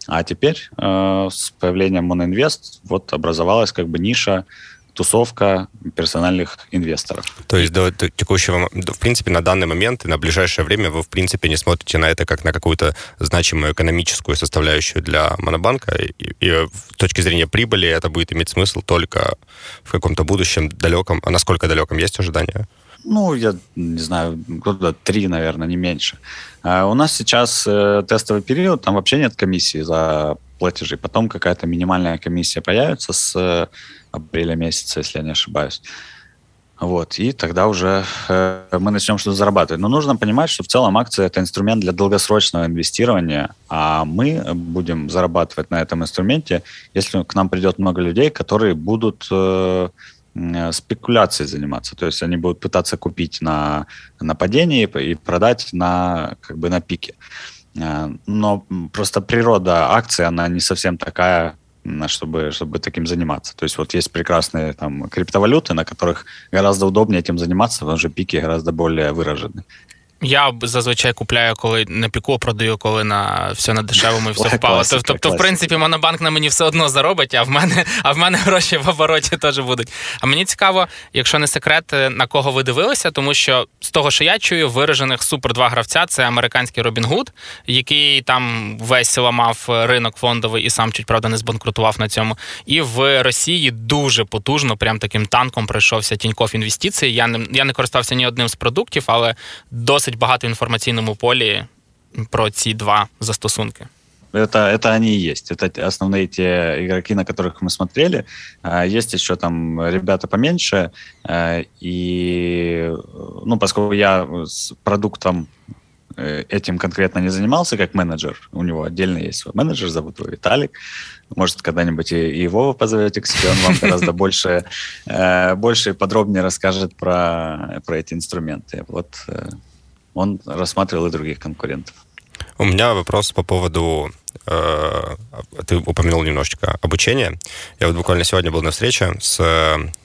А теперь э, с появлением Моноинвест вот образовалась как бы ниша тусовка персональных инвесторов. То есть до, до текущего, в принципе, на данный момент и на ближайшее время вы, в принципе, не смотрите на это как на какую-то значимую экономическую составляющую для Монобанка, и, и с точки зрения прибыли это будет иметь смысл только в каком-то будущем далеком. А насколько далеком есть ожидания? Ну, я не знаю, года три, наверное, не меньше. А у нас сейчас э, тестовый период, там вообще нет комиссии за платежи. Потом какая-то минимальная комиссия появится с э, апреля месяца, если я не ошибаюсь. Вот, и тогда уже э, мы начнем что-то зарабатывать. Но нужно понимать, что в целом акция это инструмент для долгосрочного инвестирования, а мы будем зарабатывать на этом инструменте, если к нам придет много людей, которые будут э, спекуляцией заниматься. То есть они будут пытаться купить на, на падении и продать на, как бы на пике. Э, но просто природа акции, она не совсем такая, чтобы, чтобы таким заниматься. То есть вот есть прекрасные там криптовалюты, на которых гораздо удобнее этим заниматься, потому что пики гораздо более выражены. Я зазвичай купляю, коли на піку продаю, коли на все на дешевому і все впало. Класика, тобто, класика. в принципі, монобанк на мені все одно заробить, а в мене а в мене гроші в обороті теж будуть. А мені цікаво, якщо не секрет, на кого ви дивилися, тому що з того, що я чую, виражених супер два гравця це американський Робін Гуд, який там весь ламав ринок фондовий і сам чуть правда не збанкрутував на цьому. І в Росії дуже потужно, прям таким танком пройшовся Тінькофф інвестиції. Я не я не користався ні одним з продуктів, але досить досить багато в інформаційному полі про ці два застосунки. Это, это они и есть. Это основные те игроки, на которых мы смотрели. Есть еще там ребята поменьше. И, ну, поскольку я с продуктом э, этим конкретно не занимался как менеджер, у него отдельно есть свой менеджер, зовут его Виталик. Может, когда-нибудь и его вы позовете к себе, он вам гораздо больше, э, больше и подробнее расскажет про, про эти инструменты. Вот э, он рассматривал и других конкурентов. У меня вопрос по поводу ты упомянул немножечко обучение. Я вот буквально сегодня был на встрече с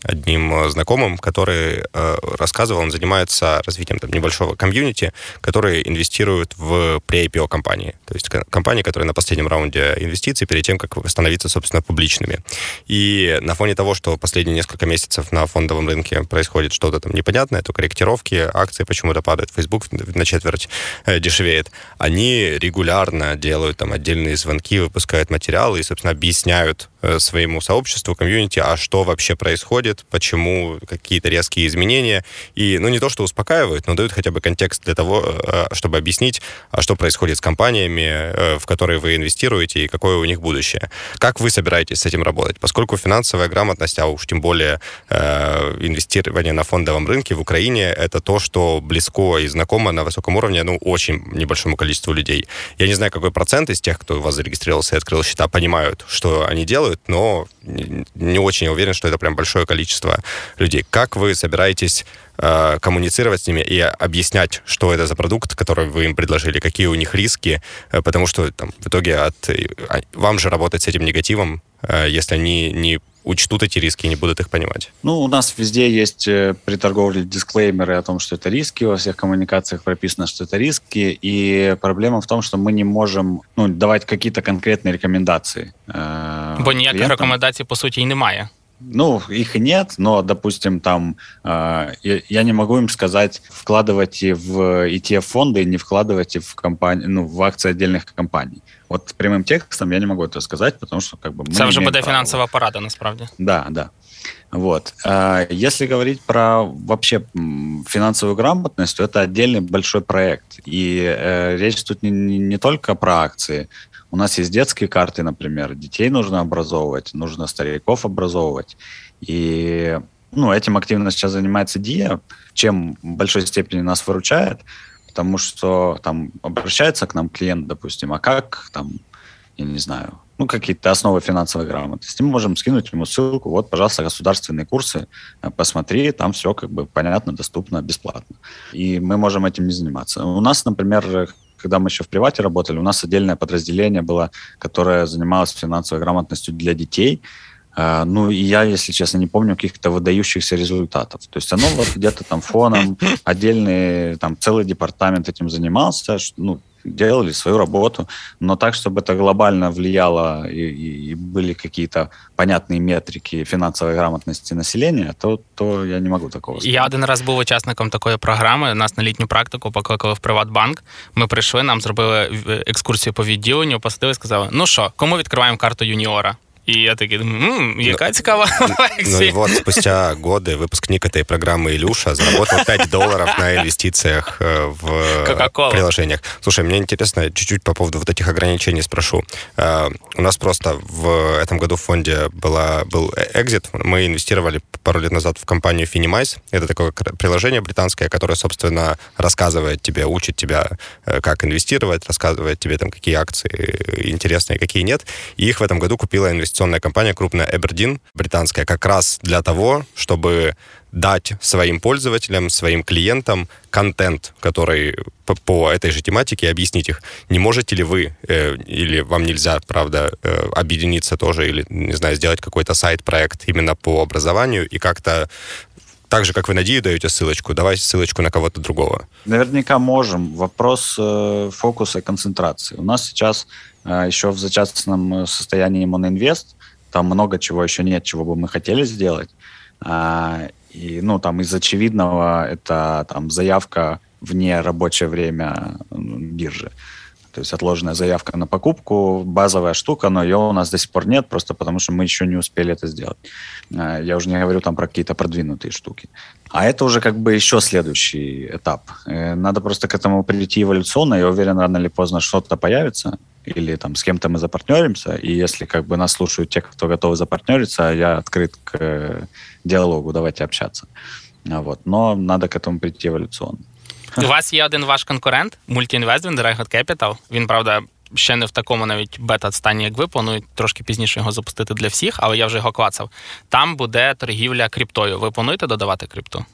одним знакомым, который э, рассказывал, он занимается развитием там, небольшого комьюнити, который инвестирует в pre-IPO компании. То есть компании, которые на последнем раунде инвестиций перед тем, как становиться, собственно, публичными. И на фоне того, что последние несколько месяцев на фондовом рынке происходит что-то там непонятное, то корректировки, акции почему-то падают, Facebook на четверть э, дешевеет, они регулярно делают там отдельные звонки, выпускают материалы и, собственно, объясняют э, своему сообществу, комьюнити, а что вообще происходит, почему какие-то резкие изменения. И, ну, не то, что успокаивают, но дают хотя бы контекст для того, э, чтобы объяснить, а что происходит с компаниями, в которые вы инвестируете, и какое у них будущее. Как вы собираетесь с этим работать? Поскольку финансовая грамотность, а уж тем более инвестирование на фондовом рынке в Украине, это то, что близко и знакомо на высоком уровне, ну, очень небольшому количеству людей. Я не знаю, какой процент из тех, кто у вас зарегистрировался и открыл счета, понимают, что они делают, но не очень уверен, что это прям большое количество людей. Как вы собираетесь э, коммуницировать с ними и объяснять, что это за продукт, который вы им предложили, какие у них риски, э, потому что там, в итоге от, э, а, вам же работать с этим негативом, э, если они не учтут эти риски и не будут их понимать? Ну, у нас везде есть э, при торговле дисклеймеры о том, что это риски, во всех коммуникациях прописано, что это риски, и проблема в том, что мы не можем ну, давать какие-то конкретные рекомендации. Э, Бо ніяких рекомендацій, по суті, і немає. Ну, их нет, но, допустим, там э, я не могу им сказать, вкладывайте в ETF-фонды, не вкладывайте в, компании, ну, в акции отдельных компаний. Вот прямым текстом я не могу это сказать, потому что как бы... Мы Це вже буде фінансова порада, насправді. Да, да. Вот. Если говорить про вообще финансовую грамотность, то это отдельный большой проект. И э, речь тут не, не только про акции. у нас есть детские карты, например. Детей нужно образовывать, нужно стариков образовывать. И ну, этим активно сейчас занимается ДИА, чем в большой степени нас выручает, потому что там обращается к нам клиент, допустим, а как там, я не знаю, ну, какие-то основы финансовой грамотности. Мы можем скинуть ему ссылку, вот, пожалуйста, государственные курсы, э, посмотри, там все как бы понятно, доступно, бесплатно. И мы можем этим не заниматься. У нас, например, когда мы еще в привате работали, у нас отдельное подразделение было, которое занималось финансовой грамотностью для детей. Э, ну, и я, если честно, не помню каких-то выдающихся результатов. То есть оно вот где-то там фоном, отдельный, там, целый департамент этим занимался, ну, делали свою работу, но так, чтобы это глобально влияло и, и были какие-то понятные метрики фінансової грамотності населення, то то я не можу такого сказати. Я один раз був учасником такої програми. Нас на літню практику покликали в Приватбанк. Ми прийшли, нам зробили екскурсію по відділенню, посадили, сказали: ну що, кому відкриваємо карту юніора? И я такой думаю, м-м, яка цікава Ну и вот спустя годы выпускник этой программы Илюша заработал 5 долларов на инвестициях э, в приложениях. Слушай, мне интересно, чуть-чуть по поводу вот этих ограничений спрошу. Э, у нас просто в этом году в фонде была, был экзит. Мы инвестировали пару лет назад в компанию Finimize. Это такое приложение британское, которое, собственно, рассказывает тебе, учит тебя, э, как инвестировать, рассказывает тебе, там, какие акции интересные, какие нет. И их в этом году купила инвестиция инвестиционная компания крупная Эбердин, британская, как раз для того, чтобы дать своим пользователям, своим клиентам контент, который по, по этой же тематике, объяснить их. Не можете ли вы, э, или вам нельзя, правда, э, объединиться тоже, или, не знаю, сделать какой-то сайт-проект именно по образованию и как-то так же, как вы на Дию даете ссылочку, давайте ссылочку на кого-то другого. Наверняка можем. Вопрос э, фокуса и концентрации. У нас сейчас еще в зачаточном состоянии Моноинвест. Там много чего еще нет, чего бы мы хотели сделать. А, и, ну, там из очевидного это там заявка вне рабочее время биржи. То есть отложенная заявка на покупку, базовая штука, но ее у нас до сих пор нет, просто потому что мы еще не успели это сделать. Э, я уже не говорю там про какие-то продвинутые штуки. А это уже как бы еще следующий этап. Э, надо просто к этому прийти эволюционно. Я уверен, рано или поздно что-то появится, или там с кем-то мы запартнеримся, и если как бы нас слушают те, кто готовы запартнериться, я открыт к э, диалогу, давайте общаться. Вот. Но надо к этому прийти эволюционно. У вас є один ваш конкурент, Multi-Investment, Dragon Capital. Він, правда, ще не в такому навіть бета-стані, як ви, планують трошки пізніше його запустити для всіх, але я вже його клацав. Там буде торгівля криптою. Ви плануєте додавати крипту?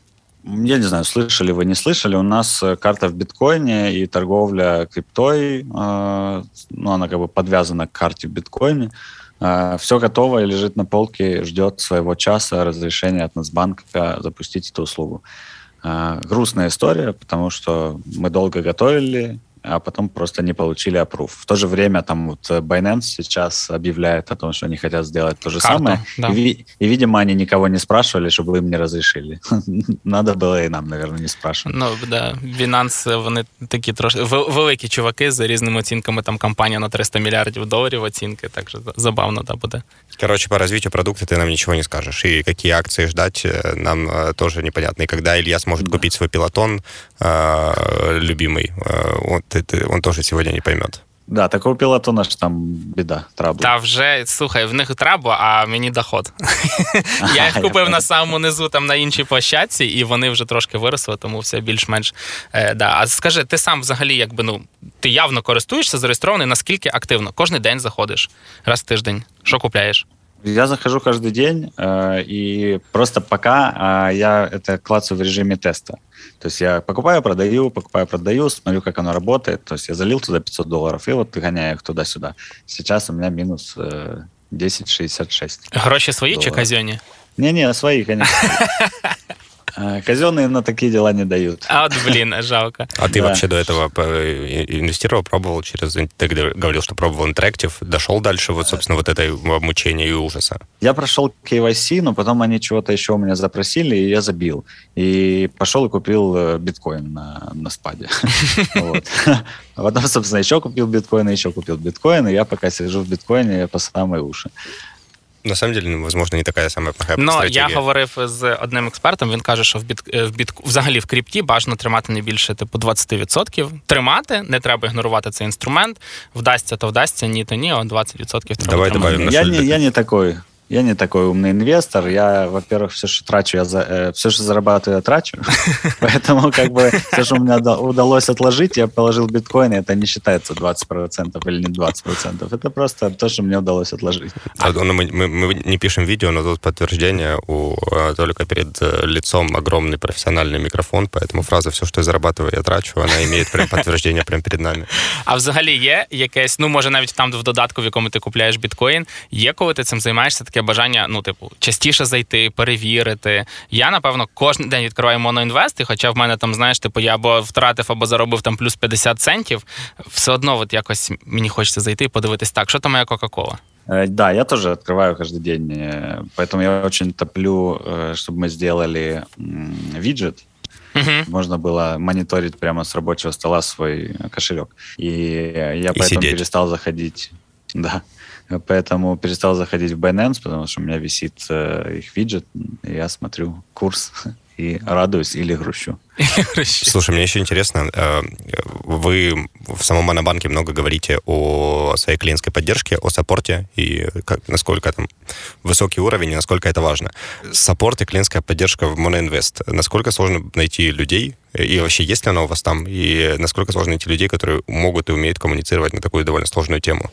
Я не знаю, слышали вы, не слышали. У нас э, карта в биткоине и торговля криптой, э, ну, она как бы подвязана к карте в биткоине. Э, все готово и лежит на полке, ждет своего часа разрешения от Нацбанка запустить эту услугу. Грустная история, потому что мы долго готовили, а потом просто не получили опруф. В то же время там вот Binance сейчас объявляет о том, что они хотят сделать то же Карту, самое. да. И, и, видимо, они никого не спрашивали, чтобы им не разрешили. Надо было и нам, наверное, не спрашивать. Ну, да, Binance, вони такі трошки великі чуваки за різними оцінками. Там компанія на 300 мільярдів доларів оцінки, так що забавно да, буде. Короче, по развитию продукта ты нам ничего не скажешь. И какие акции ждать э, нам э, тоже непонятно. И когда Илья сможет Да. купить свой пилотон э, любимый, э, он, ты- ты- он тоже сегодня не поймет. Да, такого Peloton а ж там беда, trouble. Та вже слухай, в них треба, а мені доход. Я їх купив на самому низу там на іншій площадці, і вони вже трошки виросли, тому все більш-менш. Е, да. А скажи, ти сам взагалі, якби ну ти явно користуєшся зареєстрований, наскільки активно? Кожен день заходиш, раз в тиждень. Що купляєш? Я захожу каждый день, э, и просто пока э, я это клацаю в режиме теста. То есть я покупаю, продаю, покупаю, продаю, смотрю, как оно работает. То есть я залил туда 500 долларов, и вот гоняю их туда-сюда. Сейчас у меня минус э, 10,66. Гроші свої чи Долар. казьоні? Не-не, свои, конечно. Э, Казенные на такие дела не дают. А от блін, жалко. А ты Да. вообще до этого и- инвестировал, пробовал через... Ты говорил, что пробовал интерактив, дошел дальше, вот, собственно, вот этой обучения и ужаса. Я прошел KYC, но потом они чего-то еще у меня запросили, и я забил. И пошел и купил э, биткоин на, на спаде. Вот. А потом, собственно, еще купил биткоин, и еще купил биткоин, и я пока сижу в биткоине по самые уши. На самом деле, ну, возможно, не такая самая плохая Но стратегия. я говорив з одним експертом. Він каже, що в біт е, в біт взагалі в крипті бажано тримати не більше типу 20%. Тримати, не треба ігнорувати цей інструмент. Вдасться, то вдасться, ні, то ні. а 20% треба Давай тримати. добавим на Я шульдер. не, я не такой. Я не такой умный инвестор. Я, во-первых, все, что трачу, я за, э, все, что зарабатываю, я трачу. Поэтому как бы все, что у меня до- удалось отложить, я положил в биткоин, и это не считается 20% или не 20%. Это просто то, что мне удалось отложить. А, ну, мы, мы- мы не пишем видео, но тут подтверждение у э, Толика перед э, лицом огромный профессиональный микрофон, поэтому фраза «все, что я зарабатываю, я трачу», она имеет прям подтверждение прям перед нами. А взагалі є якесь, ну може навіть там в додатку, в якому ти купляєш біткоін, є коли ти цим займаєшся, таке бажання, ну, типу, частіше зайти, перевірити. Я, напевно, кожен день відкриваю моноінвест, і хоча в мене там, знаєш, типу, я або втратив, або заробив там плюс 50 центів, все одно от якось мені хочеться зайти і подивитись так, що там моя Кока-Кола. Э, Да, я тоже открываю каждый день, э, поэтому я очень топлю, э, чтобы мы сделали м, виджет, Угу. можно было мониторить прямо с рабочего стола свой кошелек. И я поэтому сидеть. перестал заходить. Да. Поэтому перестал заходить в Binance, потому что у меня висит э, их виджет, и я смотрю курс и радуюсь или грущу. Слушай, мне еще интересно, э, вы в самом Монобанке много говорите о своей клиентской поддержке, о саппорте и как, насколько там высокий уровень и насколько это важно. Саппорт и клиентская поддержка в Моноинвест. Насколько сложно найти людей, и вообще есть ли она у вас там, и насколько сложно найти людей, которые могут и умеют коммуницировать на такую довольно сложную тему?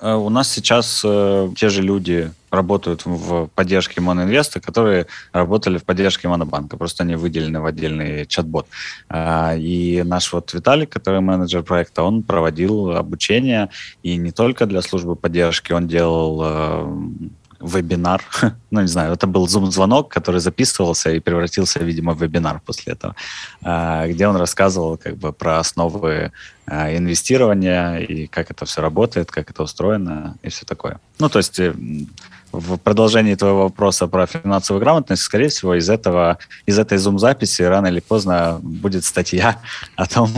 Э, У нас сейчас э, те же люди работают в поддержке Моноинвеста, которые работали в поддержке Монобанка. Просто они выделены в отдельный чат-бот. А, И наш вот Виталик, который менеджер проекта, он проводил обучение. И не только для службы поддержки, он делал э, вебинар. ну, не знаю, это был зум-звонок, который записывался и превратился, видимо, в вебинар после этого, а, где он рассказывал как бы про основы а, инвестирования и как это все работает, как это устроено и все такое. Ну, то есть э, м, в продолжении твоего вопроса про финансовую грамотность, скорее всего, из этого, из этой зум-записи рано или поздно будет статья о том,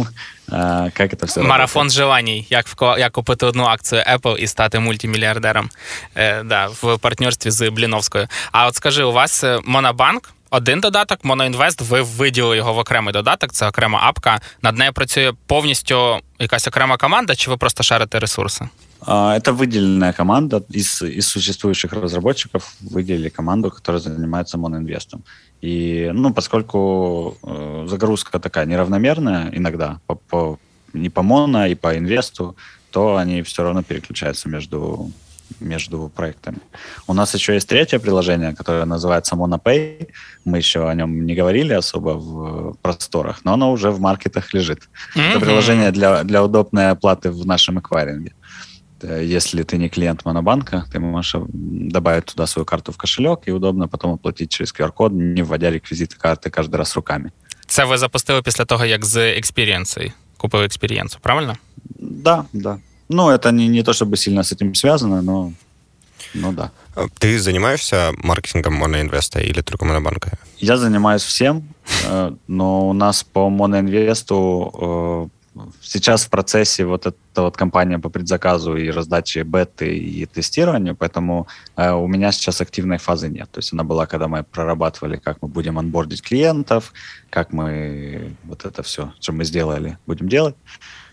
как это все Марафон желаній, як в як купити одну акцію Apple і стати мультимільярдером е, да, в партнерстві з Бліновською. А от скажи, у вас е, Монобанк? Один додаток, Моноінвест, ви виділили його в окремий додаток, це окрема апка. Над нею працює повністю якась окрема команда, чи ви просто шарите ресурси? А, Это выделенная команда из, из существующих разработчиков, выделили команду, которая занимается моноинвестом. И, ну, поскольку э, загрузка такая неравномерная иногда, по, по, не по моно и по инвесту, то они все равно переключаются между, между проектами. У нас еще есть третье приложение, которое называется MonoPay. Мы еще о нем не говорили особо в просторах, но оно уже в маркетах лежит. Это Мгм. приложение для, для удобной оплаты в нашем эквайринге. Э, Если ты не клиент Монобанка, ты можешь м, добавить туда свою карту в кошелек и удобно потом оплатить через QR-код, не вводя реквизиты карты каждый раз руками. Це ви запустили після того, як з експірієнсою купив експірієнсу, правильно? Да, да. Ну, это не, не то чтобы сильно с этим связано, но ну да. Ты занимаешься маркетингом Моноинвеста или только Монобанка? Я занимаюсь всем, э, но у нас по Моноинвесту э, сейчас в процессе вот эта вот компания по предзаказу и раздаче беты и тестированию, поэтому э, у меня сейчас активной фазы нет. То есть она была, когда мы прорабатывали, как мы будем анбордить клиентов, как мы вот это все, что мы сделали, будем делать.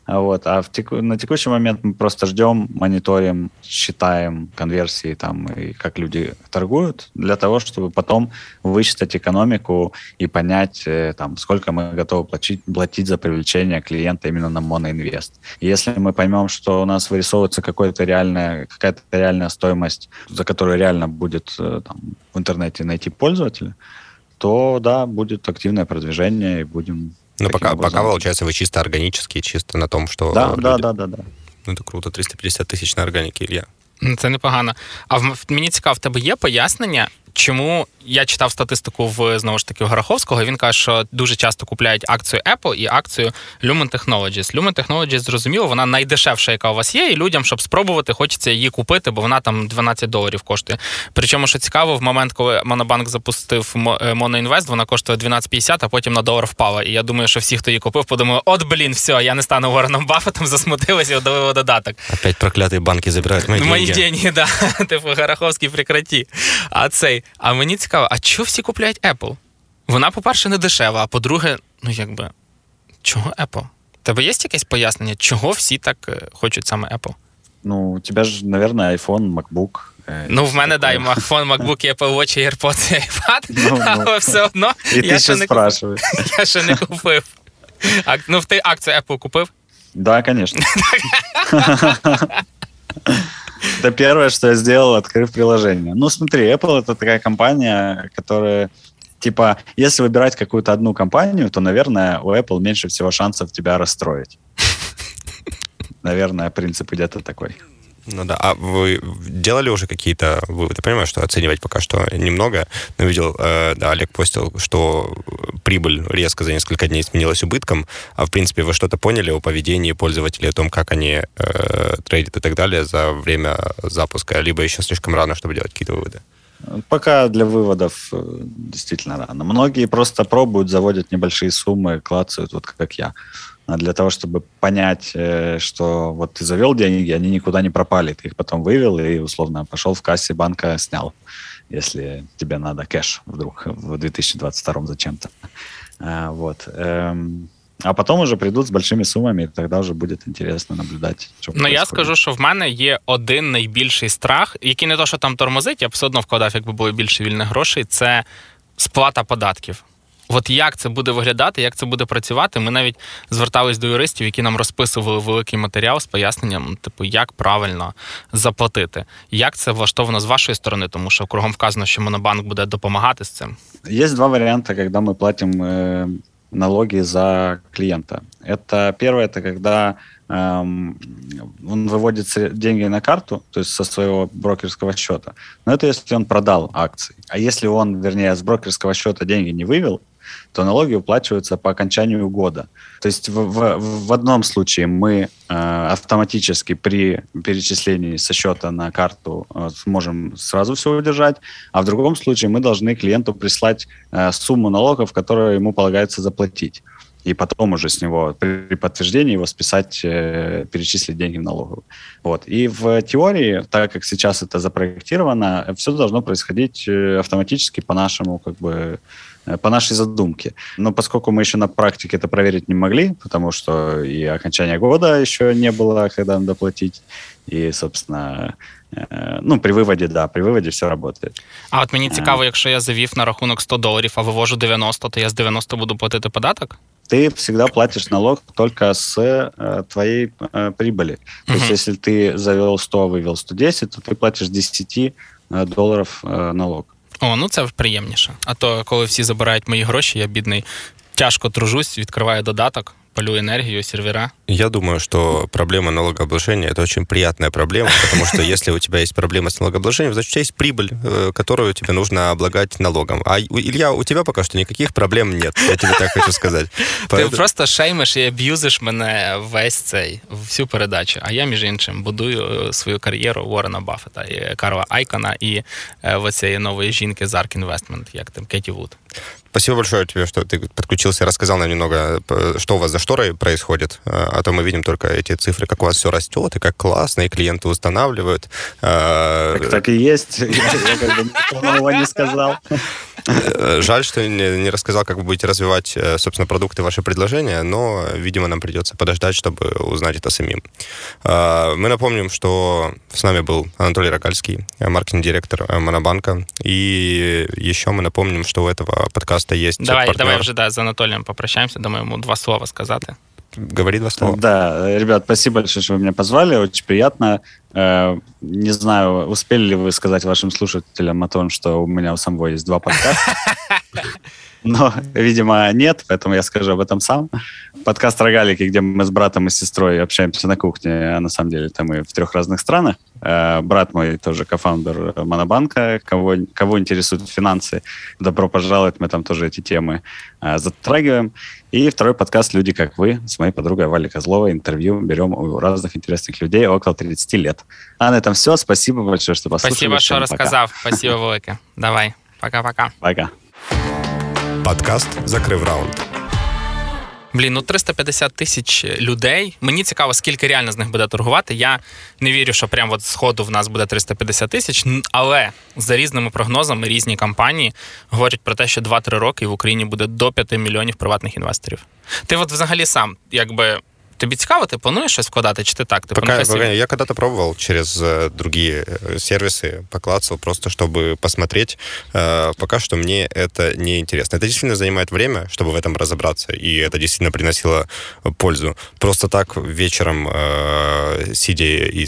Вот. А в теку... на текущий момент мы просто ждем, мониторим, считаем конверсии там и как люди торгуют для того, чтобы потом высчитать экономику и понять, э, там, сколько мы готовы платить, платить за привлечение клиента именно на моноинвест. И если мы поймем, что у нас вырисовывается какая-то реальная, какая-то реальная стоимость, за которую реально будет э, там, в интернете найти пользователя, то да, будет активное продвижение и будем ну, пока, пока, получается, вы чисто органические, чисто на том, что... Да, люди... да, да, да, да. Ну, это круто, 350 тисяч на органіки, Ілья. Це непогано. А в мені цікаво, в тебе є пояснення, чому я читав статистику в знову ж таки в Гороховського. Він каже, що дуже часто купляють акцію Apple і акцію Lumen Technologies. Lumen Technologies, зрозуміло, вона найдешевша, яка у вас є, і людям, щоб спробувати, хочеться її купити, бо вона там 12 доларів коштує. Причому, що цікаво, в момент, коли Монобанк запустив Моноінвест, вона коштує 12,50, а потім на долар впала. І я думаю, що всі, хто її купив, подумали, от блін, все, я не стану Уорреном Баффетом, засмутилися і удалили додаток. Опять проклятые банки забирають мої деньги. Мої деньги, да. Типу, Гороховський прекраті. А цей. А мені цікаво, а чого всі купляють Apple? Вона, по-перше, не дешева, а по-друге, ну якби, чого Apple? Тебе є якесь пояснення, чого всі так е, хочуть саме Apple? Ну, у тебе ж, наверное, iPhone, MacBook. Е, ну, в мене дай iPhone, MacBook, Apple Watch, AirPods і iPad, ну, ну. але все одно і я, ти ще не купив. я ще не купив. А, ну, ти акцію Apple купив? Да, конечно. Это первое, что я сделал, открыв приложение. Ну, смотри, Apple это такая компания, которая типа, если выбирать какую-то одну компанию, то, наверное, у Apple меньше всего шансов тебя расстроить. Наверное, принцип где-то такой. Ну да, а вы делали уже какие-то выводы? Понимаю, что оценивать пока что немного, но видел, э, да, Олег постил, что прибыль резко за несколько дней сменилась убытком, а в принципе вы что-то поняли о поведении пользователей, о том, как они э, трейдят и так далее за время запуска, либо еще слишком рано, чтобы делать какие-то выводы? Пока для выводов э, действительно рано. Многие просто пробуют, заводят небольшие суммы, клацают, вот как я. А для того, чтобы понять, э, что вот ты завел деньги, они никуда не пропали, ты их потом вывел и, условно, пошел в кассе банка, снял, если тебе надо кэш вдруг в 2022 зачем-то. А, вот. Эм, а потом уже прийдуть з большими сумами, і тоді вже буде інтересно наблюдати. Що ну я скажу, що в мене є один найбільший страх, який не то, що там тормозить, я б все одно вкладав, якби було більше вільних грошей. Це сплата податків. От як це буде виглядати, як це буде працювати? Ми навіть звертались до юристів, які нам розписували великий матеріал з поясненням, типу, як правильно заплатити. Як це влаштовано з вашої сторони, тому що кругом вказано, що Монобанк буде допомагати з цим. Є два варіанти, коли ми платимо э, налоги за клиента. Это первое, это когда эм, он выводит деньги на карту, то есть со своего брокерского счета. Но это если он продал акции. А если он, вернее, с брокерского счета деньги не вывел, то налоги уплачиваются по окончанию года. То есть в, в, в одном случае мы э, автоматически при перечислении со счета на карту э, сможем сразу все удержать, а в другом случае мы должны клиенту прислать э, сумму налогов, которую ему полагается заплатить и потом уже с него при подтверждении его списать, э, перечислить деньги в налоговую. Вот. И в теории, так как сейчас это запроектировано, все должно происходить э, автоматически по нашему как бы по нашей задумке. Но поскольку мы еще на практике это проверить не могли, потому что и окончания года еще не было, когда надо платить, и, собственно, э, ну, при виводі, да, при виводі все працює. А от мені цікаво, якщо я завів на рахунок 100 доларів, а вивожу 90, то я з 90 буду платити податок? Ты всегда платишь налог только с э, твоей э, прибыли. То uh-huh. есть, если ты завел 100, вывел 110, то ты платишь 10 э, долларов э, налог. О, ну це приємніше. А то, коли всі забирають мої гроші, я бідний, тяжко тружусь, відкриваю додаток, палю энергию, сервера. Я думаю, что проблема налогообложения – это очень приятная проблема, потому что если у тебя есть проблема с налогообложением, значит, у тебя есть прибыль, э, которую тебе нужно облагать налогом. А, Илья, у тебя пока что никаких проблем нет, я тебе так хочу сказать. Ти просто шеймиш і аб'юзиш мене весь цей, всю передачу. А я, між іншим, будую свою кар'єру Уоррена Баффета, і Карла Айкона і оцієї нової жінки з Ark Investment, як там Кеті Вуд. Спасибо большое тебе, что ты подключился, рассказал нам немного, что у вас за шторой происходит. А то мы видим только эти цифры, как у вас все растет, и как классно, и клиенты устанавливают. Так, так и есть. Я как бы нового не сказал. Жаль, что не рассказал, как вы будете развивать, собственно, продукты, ваши предложения, но, видимо, нам придется подождать, чтобы узнать это самим. Мы напомним, что с нами был Анатолий Рогальский, маркетинг-директор Монобанка, и еще мы напомним, что у этого подкаста есть Давай, партнер. давай вже да, з Анатолієм попрощаємося, думаю, ему два слова сказати. Говори два слова. Да, ребят, спасибо большое, что вы меня позвали, очень приятно. Не знаю, успели ли вы сказать вашим слушателям о том, что у меня у самого есть два подкаста. Но, видимо, нет, поэтому я скажу об этом сам. Подкаст «Рогалики», где мы с братом и сестрой общаемся на кухне, а на самом деле это мы в трех разных странах. Брат мой тоже кофаундер Монобанка. Кого, кого интересуют финансы, добро пожаловать, мы там тоже эти темы затрагиваем. И второй подкаст «Люди, как вы» с моей подругой Валей Козловой. Интервью берем у разных интересных людей около 30 лет. А на этом все. Спасибо большое, что послушали. Спасибо, что рассказал. Спасибо велике. Давай. Пока-пока. Пока. Подкаст закрив раунд. Блін, ну 350 тисяч людей. Мені цікаво, скільки реально з них буде торгувати. Я не вірю, що прямо от сходу в нас буде 350 тисяч. Але за різними прогнозами різні компанії говорять про те, що 2-3 роки в Україні буде до 5 мільйонів приватних інвесторів. Ти от взагалі сам, якби. Тобі цікаво, ти плануєш щось вкладати, чи ти так? Ти пока, пока, я когда-то пробовал через другие сервисы, поклацал просто, чтобы посмотреть. Пока что мне это не интересно. Это действительно занимает время, чтобы в этом разобраться, и это действительно приносило пользу. Просто так вечером, сидя и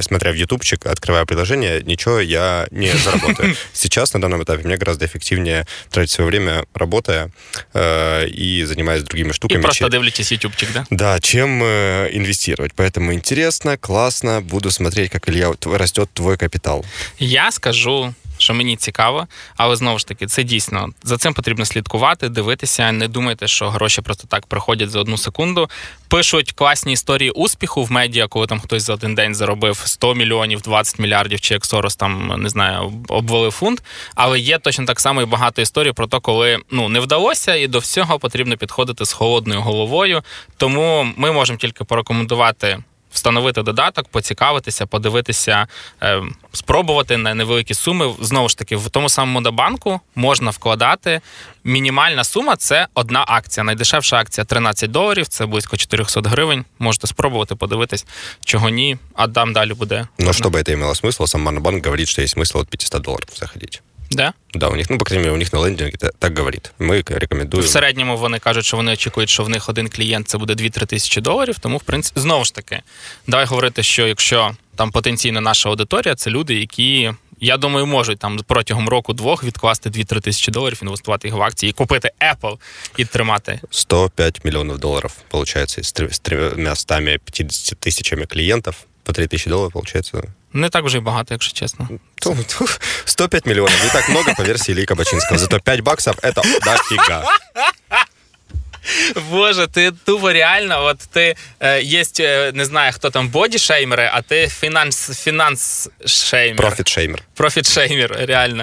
смотря в ютубчик, открывая приложение, ничего я не заработаю. Сейчас, на данном этапе, мне гораздо эффективнее тратить свое время, работая и занимаясь другими штуками. И просто дивлитесь ютубчик, да? Да, чем инвестировать. Поэтому интересно, классно. Буду смотреть, как Илья растет твой капитал. Я скажу. Що мені цікаво, але знову ж таки, це дійсно за цим потрібно слідкувати, дивитися. Не думайте, що гроші просто так приходять за одну секунду. Пишуть класні історії успіху в медіа, коли там хтось за один день заробив 100 мільйонів, 20 мільярдів, чи як Сорос там не знаю, обвалив фунт. Але є точно так само і багато історій про те, коли ну не вдалося, і до всього потрібно підходити з холодною головою. Тому ми можемо тільки порекомендувати. Встановити додаток, поцікавитися, подивитися, е, спробувати на невеликі суми. Знову ж таки, в тому самому Монобанку можна вкладати. Мінімальна сума це одна акція. Найдешевша акція 13 доларів, це близько 400 гривень. Можете спробувати подивитись, чого ні, а там далі буде. Ну, щоб це мало смисл, сам Монобанк говорить, що є смисл від 500 доларів заходити. Да? Да, у них, ну, по крайней мере, у них на лендинге так говорить. Ми рекомендуємо. В середньому вони кажуть, що вони очікують, що в них один клієнт це буде 2-3 тисячі доларів. Тому, в принципі, знову ж таки, давай говорити, що якщо там потенційно наша аудиторія, це люди, які. Я думаю, можуть там протягом року-двох відкласти 2-3 тисячі доларів, інвестувати їх в акції, і купити Apple і тримати. 105 мільйонів доларів, виходить, з 350 тисячами клієнтів по 3 тисячі доларів, виходить. Не так вже й багато, якщо чесно. 105 миллионов. Не так много по версии Ильи Кабачинского. Зато 5 баксов — это дофига. Боже, ти тупо реально, от ти е, є, не знаю, хто там бодішеймери, а ти фінанс, фінанс шеймер. Профіт шеймер. Профіт шеймер, реально.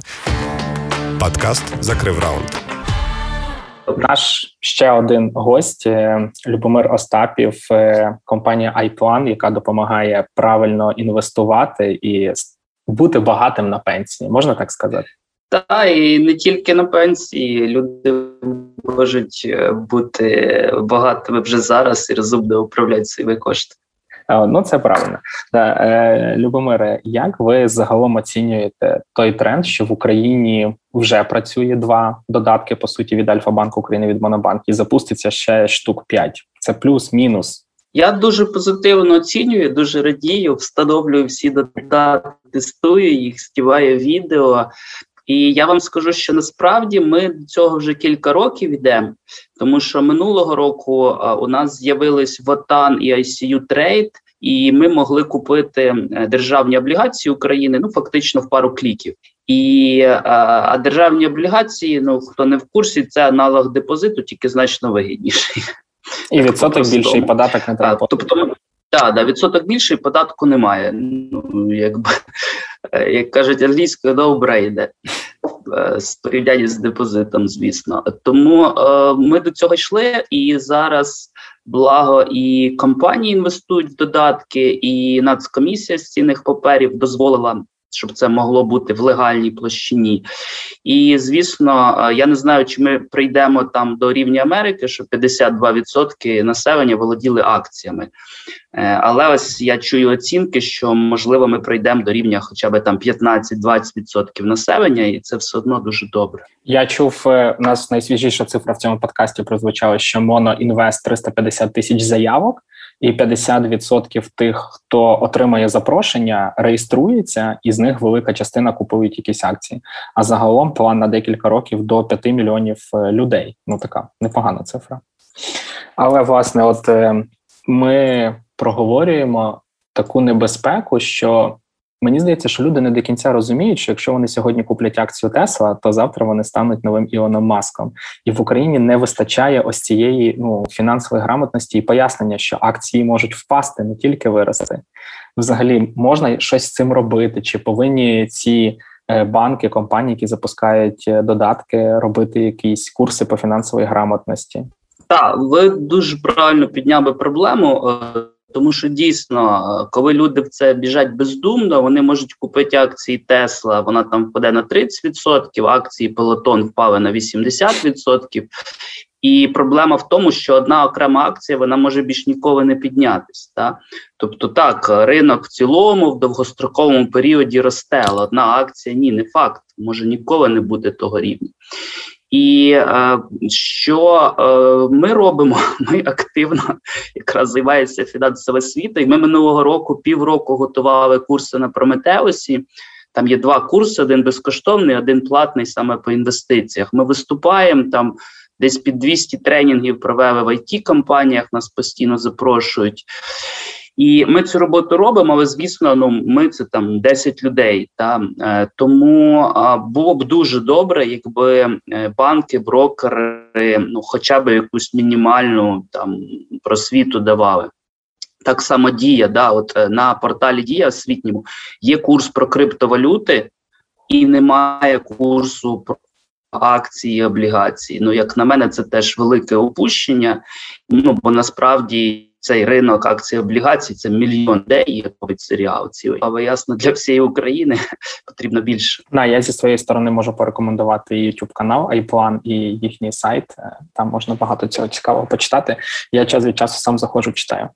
Подкаст закрив раунд. Наш ще один гость Любомир Остапів, компанія iPlan, яка допомагає правильно інвестувати і бути багатим на пенсії, можна так сказати? Так, і не тільки на пенсії. Люди можуть бути багатими вже зараз і розумно управляти свої кошти. Ну, це правильно. Да. Любомире, як ви загалом оцінюєте той тренд, що в Україні вже працює два додатки, по суті, від Альфа-Банку України від Монобанк, і запуститься ще штук 5. Це плюс-мінус. Я дуже позитивно оцінюю, дуже радію, встановлюю всі додатки, тестую їх, співаю відео. І я вам скажу, що насправді ми до цього вже кілька років йдемо. Тому що минулого року у нас з'явились ВОТАН і ICU Trade, і ми могли купити державні облігації України ну фактично в пару кліків. І а державні облігації, ну хто не в курсі, це аналог депозиту, тільки значно вигідніший. І відсоток більший податок не треба. Тобто, так, да, відсоток більший податку немає. Ну, якби, Як кажуть, англійською добре йде з порівняння з депозитом, звісно. Тому е, ми до цього йшли, і зараз благо і компанії інвестують в додатки, і Нацкомісія з цінних паперів дозволила щоб це могло бути в легальній площині. І звісно, е, я не знаю, чи ми прийдемо там до рівня Америки, що 52% населення володіли акціями. Е, але ось я чую оцінки, що можливо ми прийдемо до рівня хоча б там 15-20% населення, і це все одно дуже добре. Я чув е, у нас найсвіжіша цифра в цьому подкасті прозвучала, що моноінвест 350 тисяч заявок і 50% тих, хто отримає запрошення, реєструється, і з них велика частина купують якісь акції. А загалом план на декілька років до 5 мільйонів е, людей. Ну така непогана цифра. Але власне, от е, ми проговорюємо таку небезпеку, що Мені здається, що люди не до кінця розуміють, що якщо вони сьогодні куплять акцію Тесла, то завтра вони стануть новим Ілоном Маском. І в Україні не вистачає ось цієї ну фінансової грамотності і пояснення, що акції можуть впасти, не тільки вирости. Взагалі можна щось з цим робити, чи повинні ці е, банки, компанії, які запускають е, додатки, робити якісь курси по фінансовій грамотності? Так, ви дуже правильно підняли проблему. Е, тому що дійсно, коли люди в це біжать бездумно, вони можуть купити акції Тесла, вона там впаде на 30%, акції Пелотон впали на 80%. І проблема в тому, що одна окрема акція вона може більш ніколи не піднятися. Так? Тобто, так, ринок в цілому в довгостроковому періоді росте, але одна акція ні, не факт, може ніколи не буде того рівня. І е, що е, ми робимо? Ми активно якраз займаємося фінансова освіта, і ми минулого року півроку готували курси на Прометеусі. Там є два курси: один безкоштовний, один платний саме по інвестиціях. Ми виступаємо там. Десь під 200 тренінгів провели в it компаніях нас постійно запрошують. І ми цю роботу робимо, але звісно, ну ми це там 10 людей. Та е, тому було б дуже добре, якби е, банки, брокери, ну хоча б якусь мінімальну там просвіту давали. Так само дія, да, от е, на порталі Дія освітньому є курс про криптовалюти, і немає курсу про акції, облігації. Ну, як на мене, це теж велике опущення. Ну бо насправді цей ринок акцій облігацій це мільйон як робить серіал цілий. Але ясно для всієї України потрібно більше. На я зі своєї сторони можу порекомендувати YouTube канал, iPlan і їхній сайт. Е, там можна багато цього цікавого почитати. Я час від часу сам заходжу, читаю.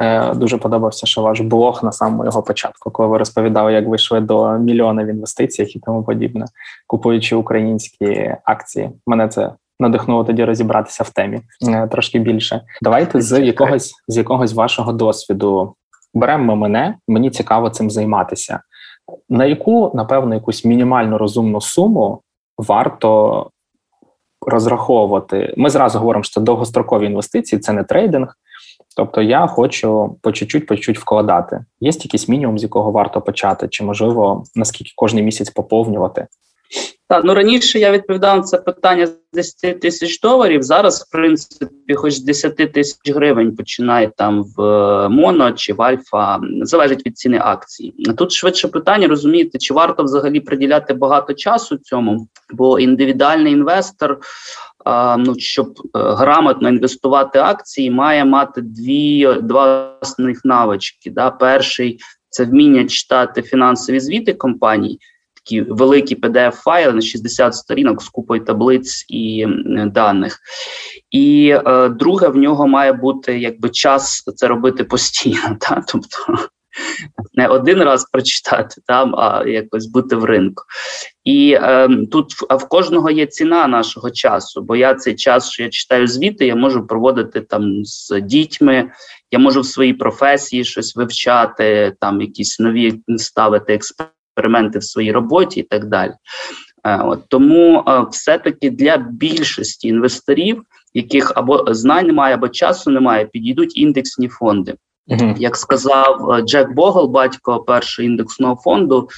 Е, Дуже подобався, що ваш блог на самому його початку, коли ви розповідали, як ви йшли до мільйона в інвестиціях і тому подібне, купуючи українські акції. Мене це надихнуло тоді розібратися в темі е, трошки більше. Давайте з якогось з якогось вашого досвіду беремо мене. Мені цікаво цим займатися. На яку напевно якусь мінімальну розумну суму варто розраховувати? Ми зразу говоримо, що це довгострокові інвестиції, це не трейдинг. Тобто я хочу по чуть-чуть, по чуть вкладати. Є якийсь мінімум, з якого варто почати, чи можливо наскільки кожен місяць поповнювати? Так, ну раніше я відповідав на це питання з 10 тисяч доларів. Зараз, в принципі, хоч з 10 тисяч гривень починає там в е, моно чи в альфа, залежить від ціни акції. Тут швидше питання розумієте, чи варто взагалі приділяти багато часу цьому, бо індивідуальний інвестор. Ну, щоб е, грамотно інвестувати акції, має мати дві два основних навички. Да? Перший це вміння читати фінансові звіти компаній такі великі pdf файли на 60 сторінок з купою таблиць і даних. І е, друге, в нього має бути якби час це робити постійно. Та? Тобто не один раз прочитати, там, а якось бути в ринку. І е, тут а в кожного є ціна нашого часу, бо я цей час, що я читаю звіти, я можу проводити там з дітьми, я можу в своїй професії щось вивчати, там якісь нові ставити експерти експерименти в своїй роботі і так далі. От, Тому все-таки для більшості інвесторів, яких або знань немає, або часу немає, підійдуть індексні фонди. Угу. Як сказав Джек Богл, батько першого індексного фонду,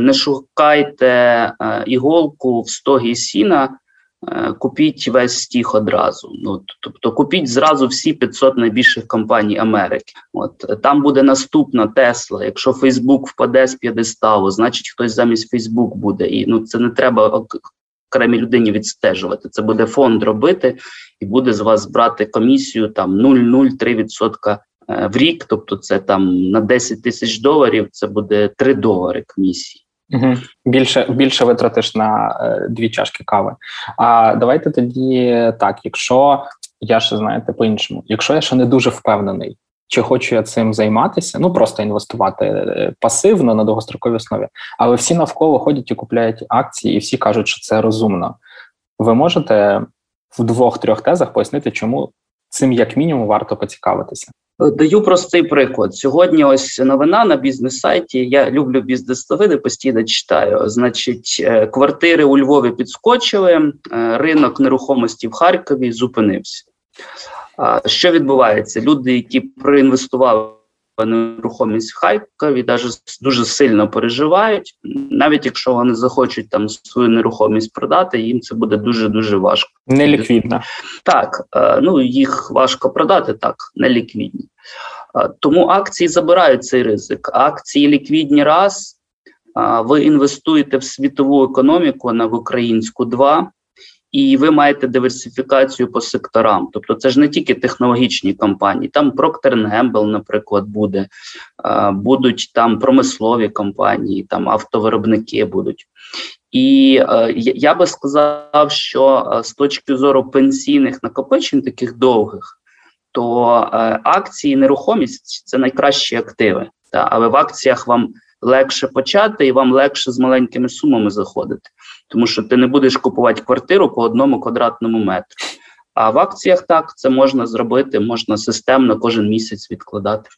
не шукайте іголку в стогі сіна. Е, купіть весь стіг одразу. Ну тобто купіть зразу всі 500 найбільших компаній Америки. От там буде наступна Тесла. Якщо Фейсбук впаде з п'єдесталу, значить хтось замість Фейсбук буде. І ну це не треба окремій людині відстежувати. Це буде фонд робити і буде з вас брати комісію там 0,03% е, в рік. Тобто, це там на 10 тисяч доларів. Це буде 3 долари комісії. Угу. Більше більше витратиш на е, дві чашки кави. А давайте тоді так, якщо я ще знаєте по-іншому, якщо я ще не дуже впевнений, чи хочу я цим займатися, ну просто інвестувати е, пасивно на довгостроковій основі, але всі навколо ходять і купляють акції, і всі кажуть, що це розумно. Ви можете в двох-трьох тезах пояснити, чому цим як мінімум варто поцікавитися? Даю простий приклад. Сьогодні ось новина на бізнес-сайті. Я люблю бізнес-новини, постійно читаю. Значить, е, квартири у Львові підскочили, е, ринок нерухомості в Харкові зупинився. Що відбувається? Люди, які проінвестували нерухомість в Харкові, навіть дуже сильно переживають. Навіть якщо вони захочуть там свою нерухомість продати, їм це буде дуже дуже важко. Неліквідна. Так, е, ну їх важко продати, так, неліквідні. Е, тому акції забирають цей ризик. Акції ліквідні раз. Ви інвестуєте в світову економіку, а не в українську два і ви маєте диверсифікацію по секторам. Тобто, це ж не тільки технологічні компанії, там Procter Gamble, наприклад, буде, будуть там промислові компанії, там автовиробники будуть. І е, я би сказав, що е, з точки зору пенсійних накопичень, таких довгих, то е, акції, нерухомість це найкращі активи. Та, але в акціях вам легше почати, і вам легше з маленькими сумами заходити, тому що ти не будеш купувати квартиру по одному квадратному метру. А в акціях так це можна зробити, можна системно кожен місяць відкладати.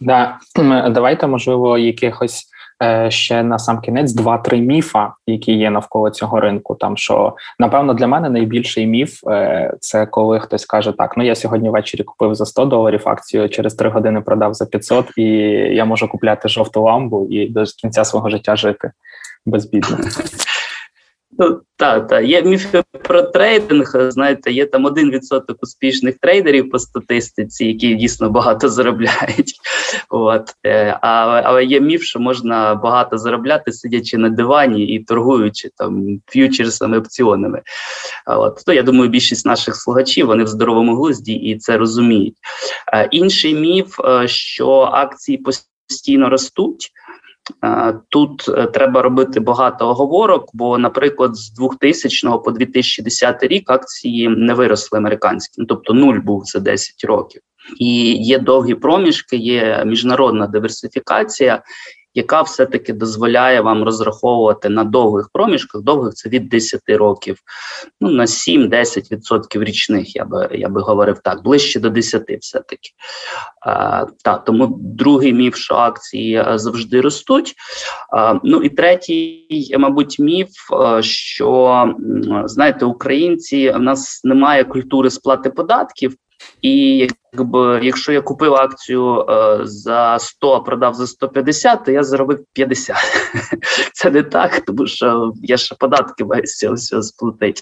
Да, давайте, можливо, якихось Е, ще на сам кінець два-три міфа, які є навколо цього ринку. Там що напевно для мене найбільший міф е, це коли хтось каже: так, ну я сьогодні ввечері купив за 100 доларів акцію, через три години продав за 500 і я можу купляти жовту ламбу і до кінця свого життя жити безбідно. Ну, так, так. Є міфи про трейдинг. Знаєте, є там один відсоток успішних трейдерів по статистиці, які дійсно багато заробляють. От. Е, але, але є міф, що можна багато заробляти, сидячи на дивані і торгуючи там ф'ючерсами, опціонами. От. То я думаю, більшість наших слухачів вони в здоровому глузді і це розуміють. Е, інший міф, е, що акції постійно ростуть. Е, тут е, треба робити багато оговорок, бо, наприклад, з 2000 по 2010 рік акції не виросли американські, ну тобто нуль був за 10 років. І є довгі проміжки, є міжнародна диверсифікація, яка все-таки дозволяє вам розраховувати на довгих проміжках, довгих це від 10 років, ну на 7-10% річних, я би я би говорив так, ближче до 10 все-таки. А, та, Тому другий міф, що акції завжди ростуть. А, Ну і третій, мабуть, міф, що знаєте, українці в нас немає культури сплати податків. І якби якщо я купив акцію е, за 100, а продав за 150, то я заробив 50. Це не так, тому що я ще податки маю з цього всього сплатити.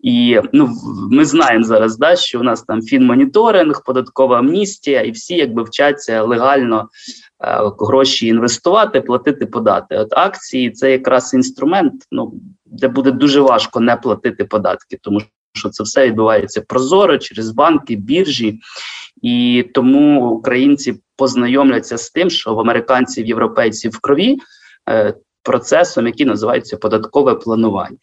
І ну ми знаємо зараз, да, що у нас там фінмоніторинг, податкова амністія, і всі якби вчаться легально е, гроші інвестувати, платити подати. От акції це якраз інструмент, ну де буде дуже важко не платити податки, тому що це все відбувається прозоро через банки, біржі, і тому українці познайомляться з тим, що в американців, європейців в крові е, процесом, який називається податкове планування.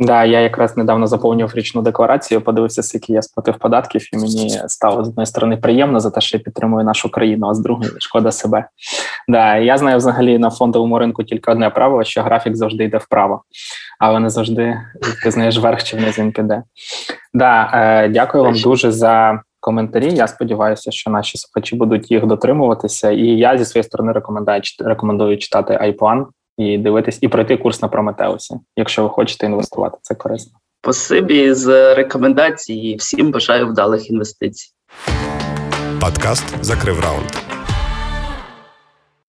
Да, я якраз недавно заповнював річну декларацію, подивився, скільки я сплатив податків, і мені стало з одної сторони приємно за те, що я підтримую нашу країну, а з другої шкода себе. Да, я знаю взагалі на фондовому ринку тільки одне правило, що графік завжди йде вправо, але не завжди ти знаєш верх чи вниз він піде. Да, е, дякую вам дуже за коментарі. Я сподіваюся, що наші слухачі будуть їх дотримуватися. І я зі своєї сторони рекомендую рекомендую читати iPlan і дивитись, і пройти курс на Прометеусі, якщо ви хочете інвестувати, це корисно. Спасибі з рекомендації. Всім бажаю вдалих інвестицій. Подкаст закрив раунд.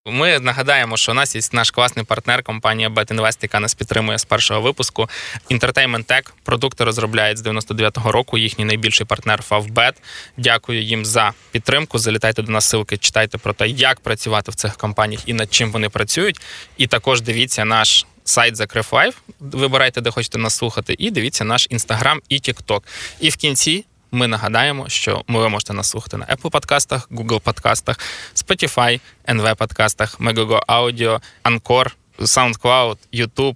Ми нагадаємо, що у нас є наш класний партнер, компанія BetInvest, яка нас підтримує з першого випуску. Entertainment Tech. продукти розробляють з 99-го року. Їхній найбільший партнер Favbet. Дякую їм за підтримку. Залітайте до нас в ссилки, читайте про те, як працювати в цих компаніях і над чим вони працюють. І також дивіться наш. Сайт Закрив Life, вибирайте, де хочете нас слухати, і дивіться наш інстаграм і Тікток. І в кінці ми нагадаємо, що ви можете нас слухати на Apple подкастах, Google подкастах, Spotify, NV подкастах, Megogo Audio, Anchor, SoundCloud, YouTube,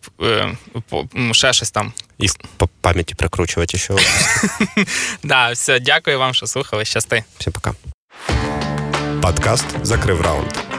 ще щось там. І по пам'яті прикручувати ще. Да, все, дякую вам, що слухали. Щасти. Всім пока. Подкаст закрив раунд.